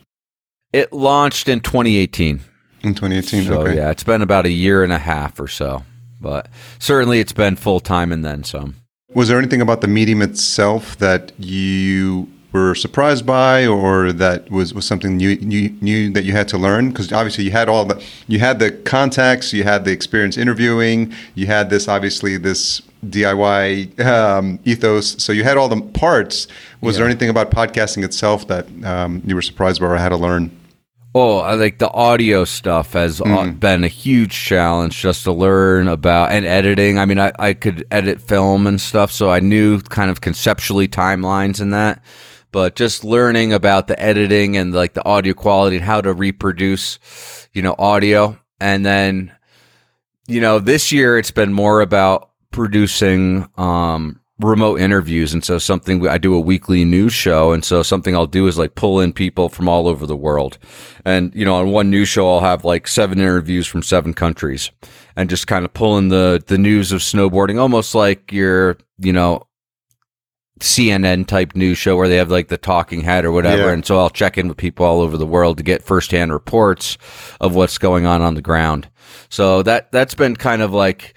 It launched in 2018. In 2018, so, okay. Yeah, it's been about a year and a half or so, but certainly it's been full time and then some. Was there anything about the medium itself that you were surprised by, or that was, was something new, new, new that you had to learn? Because obviously you had all the you had the contacts, you had the experience interviewing, you had this obviously this DIY um, ethos. So you had all the parts. Was yeah. there anything about podcasting itself that um, you were surprised by or had to learn? Oh, I think the audio stuff has mm. been a huge challenge just to learn about and editing. I mean, I, I could edit film and stuff, so I knew kind of conceptually timelines and that. But just learning about the editing and like the audio quality and how to reproduce, you know, audio. And then, you know, this year it's been more about producing um, remote interviews. And so something I do a weekly news show. And so something I'll do is like pull in people from all over the world. And, you know, on one news show, I'll have like seven interviews from seven countries and just kind of pull in the, the news of snowboarding, almost like your, you know, CNN type news show where they have like the talking head or whatever. Yeah. And so I'll check in with people all over the world to get firsthand reports of what's going on on the ground. So that, that's been kind of like,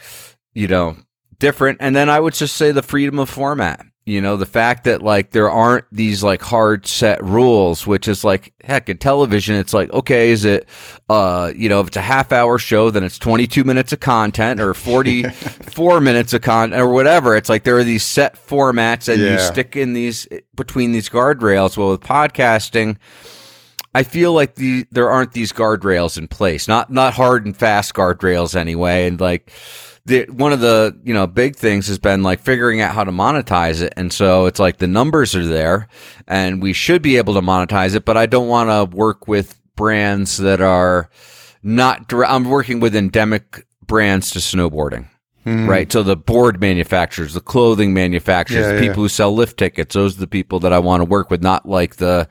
you know, different. And then I would just say the freedom of format. You know, the fact that like there aren't these like hard set rules, which is like heck in television, it's like, okay, is it uh, you know, if it's a half hour show, then it's twenty two minutes of content or forty four minutes of content or whatever. It's like there are these set formats and yeah. you stick in these between these guardrails. Well with podcasting, I feel like the there aren't these guardrails in place. Not not hard and fast guardrails anyway. And like the, one of the you know big things has been like figuring out how to monetize it, and so it's like the numbers are there, and we should be able to monetize it. But I don't want to work with brands that are not. I'm working with endemic brands to snowboarding. Mm-hmm. Right. So the board manufacturers, the clothing manufacturers, yeah, the people yeah. who sell lift tickets, those are the people that I want to work with, not like the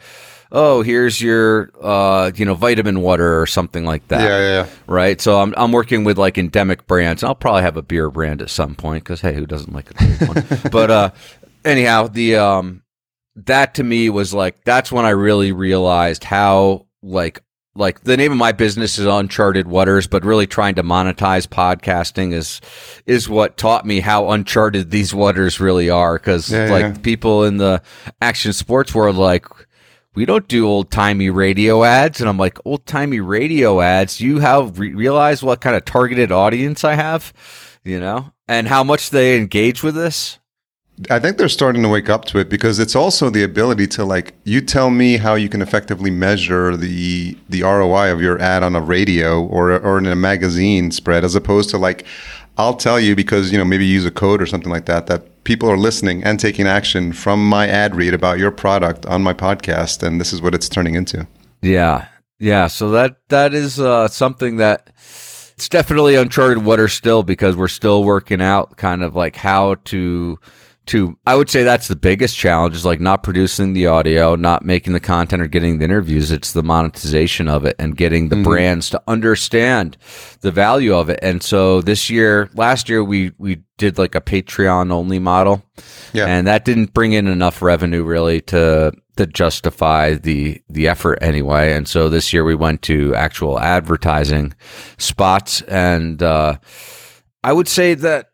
oh, here's your, uh, you know, vitamin water or something like that. Yeah, yeah, Right. So I'm, I'm working with like endemic brands. I'll probably have a beer brand at some point because, hey, who doesn't like a cold one? But, uh, anyhow, the, um, that to me was like, that's when I really realized how, like, like the name of my business is uncharted waters but really trying to monetize podcasting is is what taught me how uncharted these waters really are because yeah, like yeah. people in the action sports world like we don't do old timey radio ads. And I'm like, old timey radio ads. You have re- realized what kind of targeted audience I have, you know, and how much they engage with this. I think they're starting to wake up to it because it's also the ability to like you tell me how you can effectively measure the the ROI of your ad on a radio or or in a magazine spread as opposed to like I'll tell you because you know maybe use a code or something like that that people are listening and taking action from my ad read about your product on my podcast, and this is what it's turning into. Yeah, yeah. So that that is uh, something that it's definitely uncharted water still because we're still working out kind of like how to to I would say that's the biggest challenge is like not producing the audio, not making the content or getting the interviews. It's the monetization of it and getting the mm-hmm. brands to understand the value of it. And so this year, last year we we did like a Patreon only model. Yeah. And that didn't bring in enough revenue really to to justify the the effort anyway. And so this year we went to actual advertising spots and uh I would say that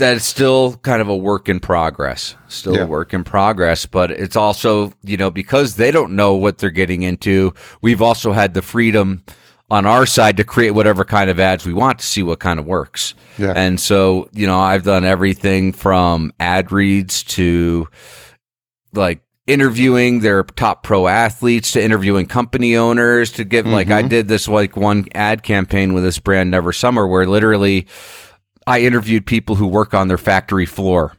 that it's still kind of a work in progress, still yeah. a work in progress, but it's also, you know, because they don't know what they're getting into, we've also had the freedom on our side to create whatever kind of ads we want to see what kind of works. Yeah. And so, you know, I've done everything from ad reads to like interviewing their top pro athletes to interviewing company owners to give mm-hmm. like I mm-hmm. did this like one ad campaign with this brand Never Summer where literally I interviewed people who work on their factory floor.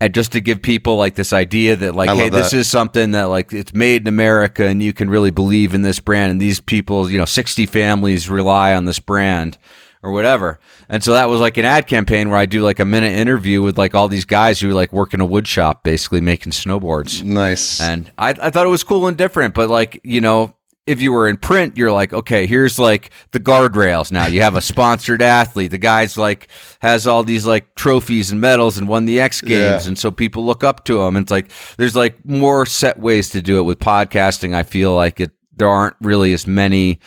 And just to give people like this idea that like, hey, that. this is something that like it's made in America and you can really believe in this brand. And these people, you know, 60 families rely on this brand or whatever. And so that was like an ad campaign where I do like a minute interview with like all these guys who like work in a wood shop, basically making snowboards. Nice. And I, I thought it was cool and different, but like, you know, if you were in print, you're like, okay, here's like the guardrails. Now you have a sponsored athlete. The guy's like has all these like trophies and medals and won the X Games, yeah. and so people look up to him. And it's like there's like more set ways to do it with podcasting. I feel like it there aren't really as many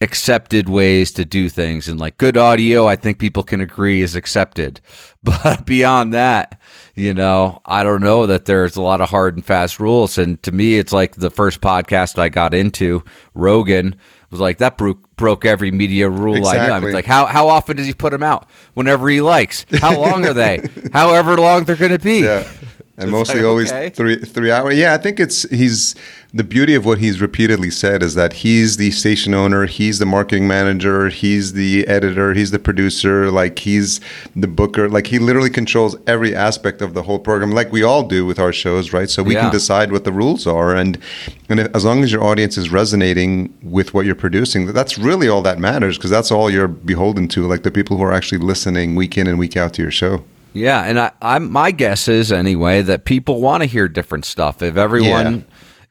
accepted ways to do things, and like good audio, I think people can agree is accepted. But beyond that, you know, I don't know that there's a lot of hard and fast rules. And to me, it's like the first podcast I got into, Rogan, was like that broke broke every media rule exactly. I know. I mean, like how how often does he put them out? Whenever he likes. How long are they? However long they're going to be. Yeah and mostly like, always okay. three three hours. Yeah, I think it's he's the beauty of what he's repeatedly said is that he's the station owner, he's the marketing manager, he's the editor, he's the producer, like he's the booker, like he literally controls every aspect of the whole program, like we all do with our shows, right? So we yeah. can decide what the rules are, and and if, as long as your audience is resonating with what you're producing, that's really all that matters because that's all you're beholden to, like the people who are actually listening week in and week out to your show. Yeah, and I, I'm my guess is anyway that people want to hear different stuff. If everyone, yeah.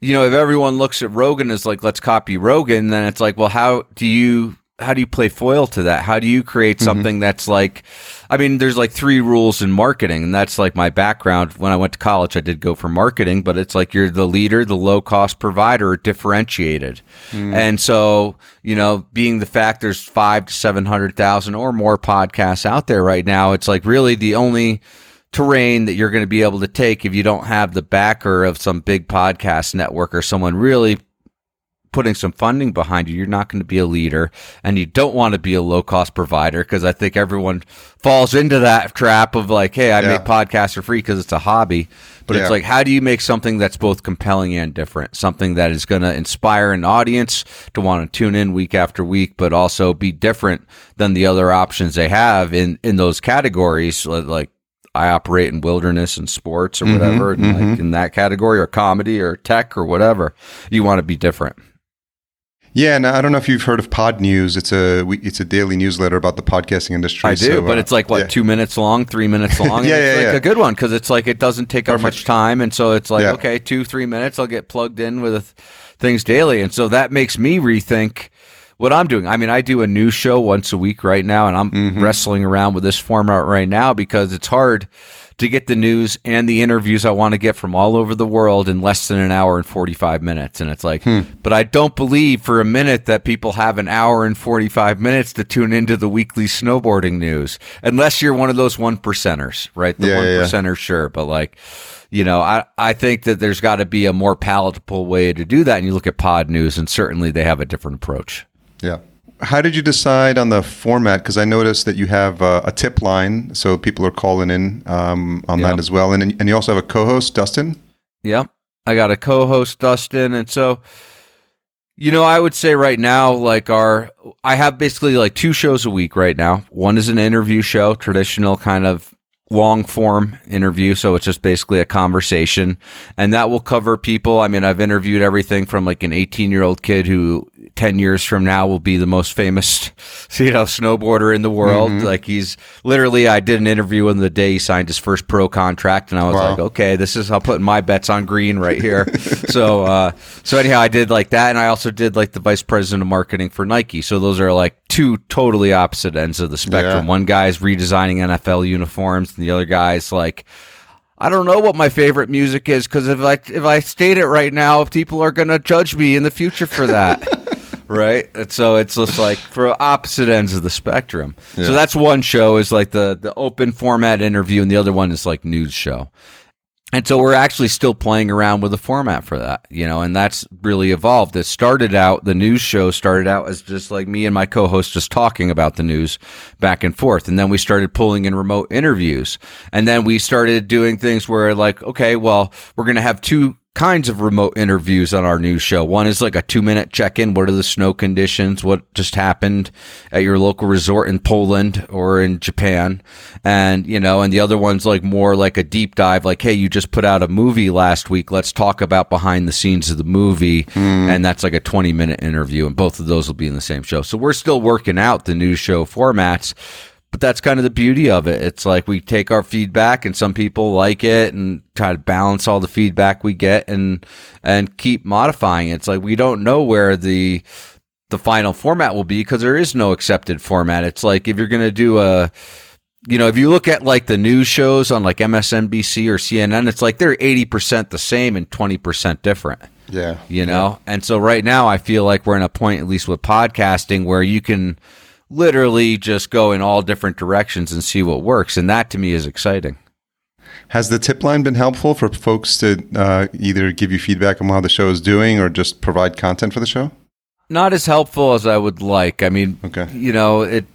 You know, if everyone looks at Rogan as like let's copy Rogan, then it's like, well, how do you how do you play foil to that? How do you create mm-hmm. something mm-hmm. that's like, I mean, there's like three rules in marketing, and that's like my background. When I went to college, I did go for marketing, but it's like you're the leader, the low cost provider, differentiated. Mm. And so, you know, being the fact there's five to 700,000 or more podcasts out there right now, it's like really the only terrain that you're going to be able to take if you don't have the backer of some big podcast network or someone really putting some funding behind you, you're not going to be a leader and you don't want to be a low cost provider because I think everyone falls into that trap of like, hey, I yeah. make podcasts for free because it's a hobby. But yeah. it's like, how do you make something that's both compelling and different? Something that is going to inspire an audience to want to tune in week after week, but also be different than the other options they have in, in those categories. Like, I operate in wilderness and sports or mm-hmm, whatever, mm-hmm. Like in that category, or comedy or tech or whatever. You want to be different. Yeah, and I don't know if you've heard of Podnews. It's a it's a daily newsletter about the podcasting industry. I do, so, but uh, it's like what yeah. two minutes long, three minutes long. yeah, yeah, like yeah. a good one because it's like it doesn't take up much time, and so it's like yeah. okay, two three minutes. I'll get plugged in with things daily, and so that makes me rethink what I'm doing. I mean, I do a news show once a week right now, and I'm mm-hmm. wrestling around with this format right now because it's hard to get the news and the interviews I want to get from all over the world in less than an hour and 45 minutes. And it's like, hmm. but I don't believe for a minute that people have an hour and 45 minutes to tune into the weekly snowboarding news, unless you're one of those one percenters, right? The yeah, one yeah. percenter, sure. But like, you know, I, I think that there's got to be a more palatable way to do that. And you look at Podnews and certainly they have a different approach. Yeah how did you decide on the format? Because I noticed that you have uh, a tip line, so people are calling in um, on that as well, and and you also have a co-host, Dustin. Yep, I got a co-host, Dustin, and so you know, I would say right now, like our, I have basically like two shows a week right now. One is an interview show, traditional kind of long form interview. So it's just basically a conversation and that will cover people. I mean, I've interviewed everything from like an 18 year old kid who 10 years from now will be the most famous, you know, snowboarder in the world. Mm-hmm. Like he's literally, I did an interview with him the day he signed his first pro contract and I was wow. like, okay, this is, I'm putting my bets on green right here. so, uh, so anyhow, I did like that. And I also did like the vice president of marketing for Nike. So those are like two totally opposite ends of the spectrum. Yeah. One guy's redesigning NFL uniforms and the other guy's like, I don't know what my favorite music is because if I if I state it right now, people are going to judge me in the future for that. right? And so it's just like for opposite ends of the spectrum. Yeah. So that's one show is like the the open format interview, and the other one is like news show. And so we're actually still playing around with the format for that, you know, and that's really evolved. It started out, the news show started out as just like me and my co-host just talking about the news back and forth. And then we started pulling in remote interviews. And then we started doing things where like, okay, well, we're going to have two kinds of remote interviews on our news show. One is like a two minute check in. What are the snow conditions? What just happened at your local resort in Poland or in Japan? And, you know, and the other one's like more like a deep dive, like, Hey, you just put out a movie last week. Let's talk about behind the scenes of the movie. Mm. And that's like a 20 minute interview. And both of those will be in the same show. So we're still working out the news show formats but that's kind of the beauty of it. It's like we take our feedback and some people like it and try to balance all the feedback we get and and keep modifying it. It's like we don't know where the the final format will be because there is no accepted format. It's like if you're going to do a you know, if you look at like the news shows on like MSNBC or CNN, it's like they're 80% the same and 20% different. Yeah. You know? Yeah. And so right now I feel like we're in a point at least with podcasting where you can literally just go in all different directions and see what works. And that to me is exciting. Has the tip line been helpful for folks to uh, either give you feedback on how the show is doing or just provide content for the show? Not as helpful as I would like. I mean, okay. you know, it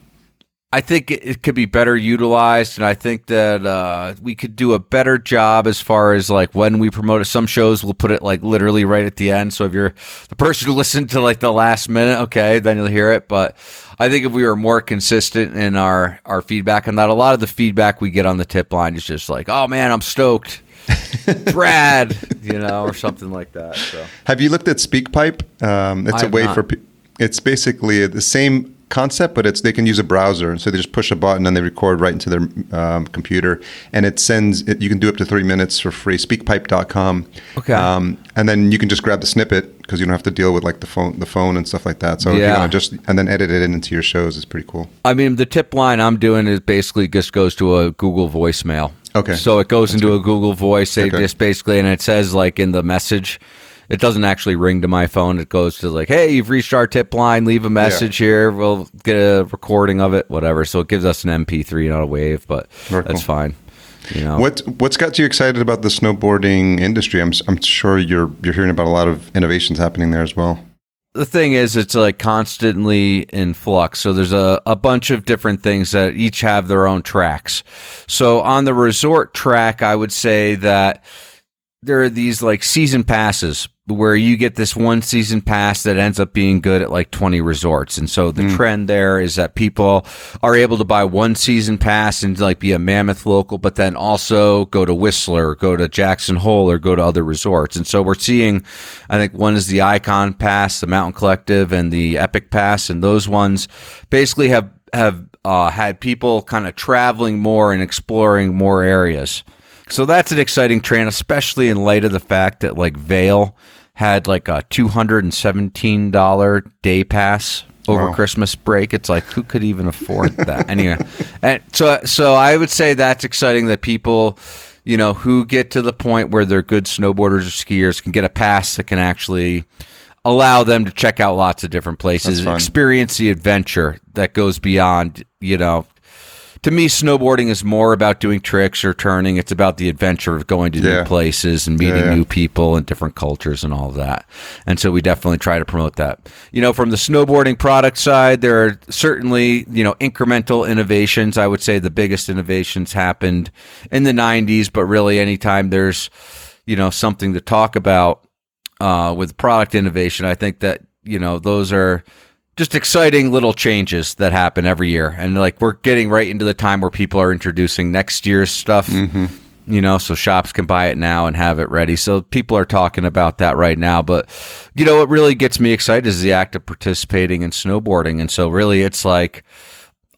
I think it, could be better utilized, and I think that uh, we could do a better job as far as like when we promote it. Some shows will put it like literally right at the end. So if you're the person who listened to like the last minute, okay, then you'll hear it. But I think if we were more consistent in our our feedback on that, a lot of the feedback we get on the tip line is just like, "Oh man, I'm stoked." Brad, you know, or something like that. So. Have you looked at SpeakPipe? Um, it's a way not. for. It's basically the same concept, but it's they can use a browser, and so they just push a button and they record right into their um, computer, and it sends. It, you can do up to three minutes for free. Speakpipe.com. Okay. Um, and then you can just grab the snippet because you don't have to deal with like the phone, the phone and stuff like that. So yeah. just and then edit it into your shows is pretty cool. I mean, the tip line I'm doing is basically just goes to a Google voicemail. Okay. So it goes That's into good. a Google Voice. They okay. just basically, and it says like in the message it doesn't actually ring to my phone. It goes to like, hey, you've reached our tip line. Leave a message yeah. here. We'll get a recording of it, whatever. So it gives us an MP3, not a wave, but Very that's cool. fine. You know what what's got you excited about the snowboarding industry? I'm I'm sure you're you're hearing about a lot of innovations happening there as well. The thing is, it's like constantly in flux. So there's a, a bunch of different things that each have their own tracks. So on the resort track, I would say that there are these like season passes where you get this one season pass that ends up being good at like 20 resorts. And so the mm. trend there is that people are able to buy one season pass and like be a mammoth local, but then also go to Whistler, go to Jackson Hole or go to other resorts. And so we're seeing, I think one is the Icon Pass, the Mountain Collective and the Epic Pass. And those ones basically have, have, uh, had people kind of traveling more and exploring more areas. So that's an exciting trend, especially in light of the fact that like Vail had like a two hundred and seventeen dollar day pass over wow. Christmas break. It's like who could even afford that? anyway, and so so I would say that's exciting that people, you know, who get to the point where they're good snowboarders or skiers can get a pass that can actually allow them to check out lots of different places, experience the adventure that goes beyond, you know, to me, snowboarding is more about doing tricks or turning. It's about the adventure of going to yeah. new places and meeting yeah, new people and different cultures and all of that. And so we definitely try to promote that. You know, from the snowboarding product side, there are certainly, you know, incremental innovations. I would say the biggest innovations happened in the 90s, but really anytime there's, you know, something to talk about uh, with product innovation, I think that, you know, those are just exciting little changes that happen every year. And like we're getting right into the time where people are introducing next year's stuff. Mm-hmm. you know, so shops can buy it now and have it ready. So people are talking about that right now. But, you know, what really gets me excited is the act of participating in snowboarding. And so really it's like,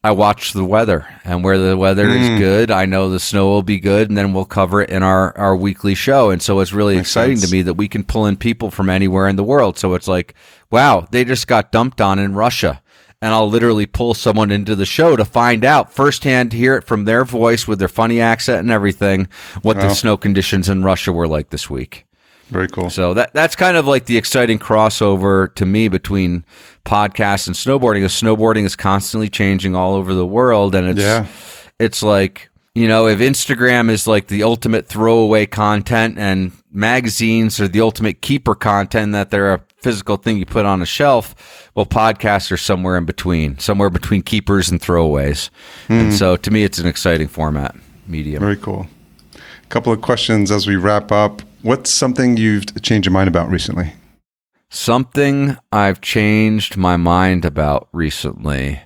I watch the weather and where the weather mm. is good, I know the snow will be good and then we'll cover it in our, our weekly show. And so it's really Makes exciting sense. to me that we can pull in people from anywhere in the world. So it's like, wow, they just got dumped on in Russia and I'll literally pull someone into the show to find out firsthand, hear it from their voice with their funny accent and everything, what the snow conditions in Russia were like this week. Very cool. So that that's kind of like the exciting crossover to me between podcasts and snowboarding. Because snowboarding is constantly changing all over the world, and it's yeah. it's like you know if Instagram is like the ultimate throwaway content, and magazines are the ultimate keeper content that they're a physical thing you put on a shelf. Well, podcasts are somewhere in between, somewhere between keepers and throwaways. Mm. And hmm. so to me, it's an exciting format, medium. Very cool. A couple of questions as we wrap up. What's something you've changed your mind about recently? Something I've changed my mind about recently.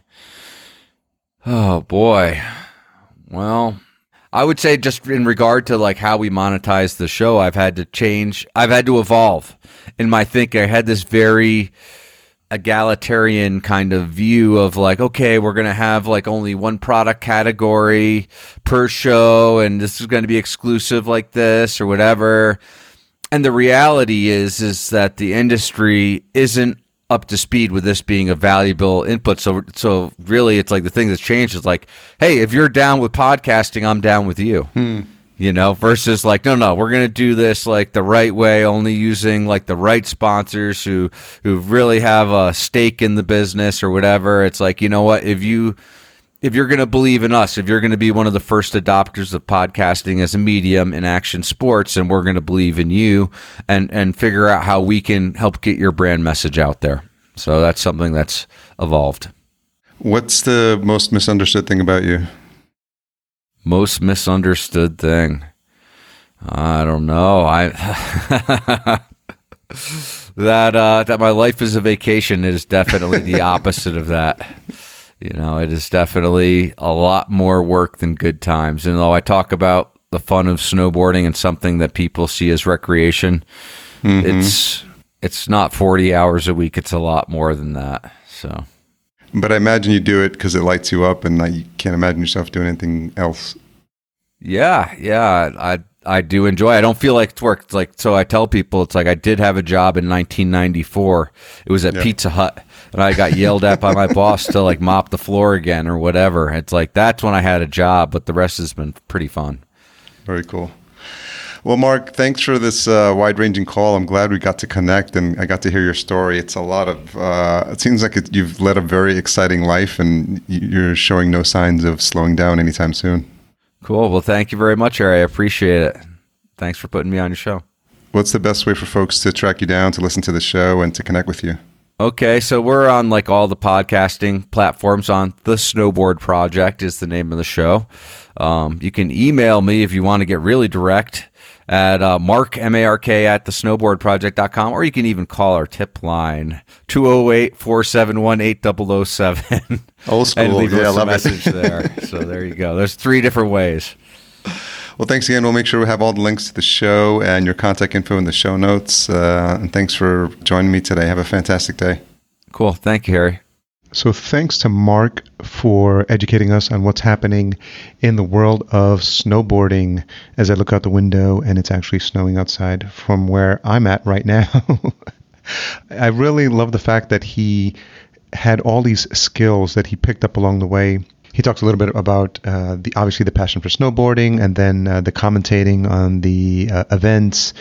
Oh boy. Well, I would say just in regard to like how we monetize the show, I've had to change. I've had to evolve in my thinking. I had this very egalitarian kind of view of like, okay, we're going to have like only one product category per show and this is going to be exclusive like this or whatever. And the reality is, is that the industry isn't up to speed with this being a valuable input. So, so really, it's like the thing that's changed is like, hey, if you're down with podcasting, I'm down with you. Hmm. You know, versus like, no, no, we're gonna do this like the right way, only using like the right sponsors who who really have a stake in the business or whatever. It's like, you know what, if you if you're going to believe in us, if you're going to be one of the first adopters of podcasting as a medium in action sports, and we're going to believe in you and, and figure out how we can help get your brand message out there. So that's something that's evolved. What's the most misunderstood thing about you? Most misunderstood thing. I don't know. I that uh, that my life is a vacation is definitely the opposite of that. You know, it is definitely a lot more work than good times. And though I talk about the fun of snowboarding and something that people see as recreation, mm-hmm. it's it's not 40 hours a week, it's a lot more than that. So But I imagine you do it because it lights you up and you can't imagine yourself doing anything else. Yeah, yeah. I I do enjoy. I don't feel like it's work. It's like so. I tell people it's like I did have a job in 1994. It was at yeah. Pizza Hut, and I got yelled at by my boss to like mop the floor again or whatever. It's like that's when I had a job, but the rest has been pretty fun. Very cool. Well, Mark, thanks for this uh, wide-ranging call. I'm glad we got to connect and I got to hear your story. It's a lot of. Uh, it seems like it, you've led a very exciting life, and you're showing no signs of slowing down anytime soon. Cool. Well, thank you very much, Harry. I appreciate it. Thanks for putting me on your show. What's the best way for folks to track you down, to listen to the show, and to connect with you? Okay, so we're on like all the podcasting platforms. On the Snowboard Project is the name of the show. Um, you can email me if you want to get really direct at uh, mark m-a-r-k at the snowboardproject.com or you can even call our tip line 208-471-8007 old school and leave yeah, us a message there so there you go there's three different ways well, thanks again. We'll make sure we have all the links to the show and your contact info in the show notes. Uh, and thanks for joining me today. Have a fantastic day. Cool. Thank you, Harry. So, thanks to Mark for educating us on what's happening in the world of snowboarding as I look out the window and it's actually snowing outside from where I'm at right now. I really love the fact that he had all these skills that he picked up along the way he talks a little bit about uh, the obviously the passion for snowboarding and then uh, the commentating on the uh, events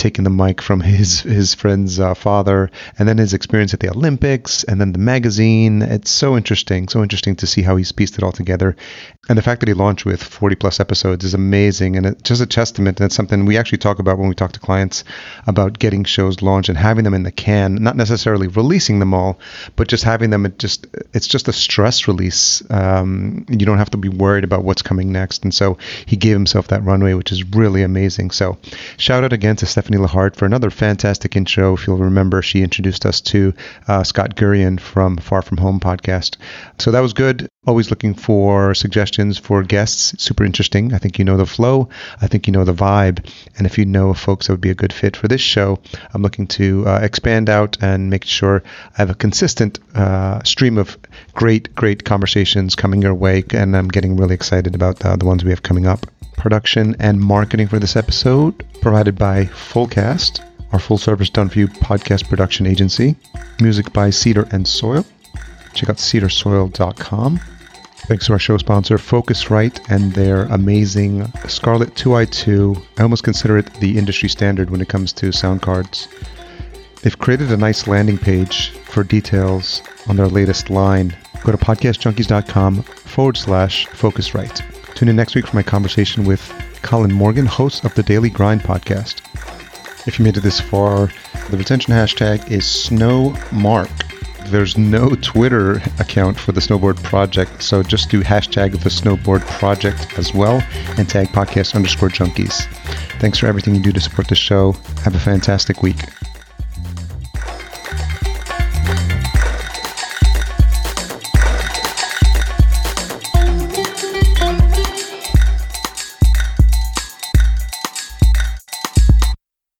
taking the mic from his his friend's uh, father, and then his experience at the Olympics, and then the magazine. It's so interesting, so interesting to see how he's pieced it all together, and the fact that he launched with 40 plus episodes is amazing, and it's just a testament. And it's something we actually talk about when we talk to clients about getting shows launched and having them in the can, not necessarily releasing them all, but just having them. It just it's just a stress release. Um, you don't have to be worried about what's coming next, and so he gave himself that runway, which is really amazing. So shout out again to Stephanie. Stephanie Lahart for another fantastic intro. If you'll remember, she introduced us to uh, Scott Gurian from Far From Home podcast. So that was good. Always looking for suggestions for guests. Super interesting. I think you know the flow. I think you know the vibe. And if you know folks that would be a good fit for this show, I'm looking to uh, expand out and make sure I have a consistent uh, stream of great, great conversations coming your way. And I'm getting really excited about uh, the ones we have coming up. Production and marketing for this episode provided by Fullcast, our full service done for you podcast production agency. Music by Cedar and Soil. Check out cedarsoil.com. Thanks to our show sponsor, Focusrite, and their amazing Scarlett 2i2. I almost consider it the industry standard when it comes to sound cards. They've created a nice landing page for details on their latest line. Go to podcastjunkies.com forward slash Focusrite. Tune in next week for my conversation with Colin Morgan, host of the Daily Grind podcast. If you made it this far, the retention hashtag is SnowMark. There's no Twitter account for the Snowboard Project, so just do hashtag the Snowboard Project as well and tag podcast underscore junkies. Thanks for everything you do to support the show. Have a fantastic week.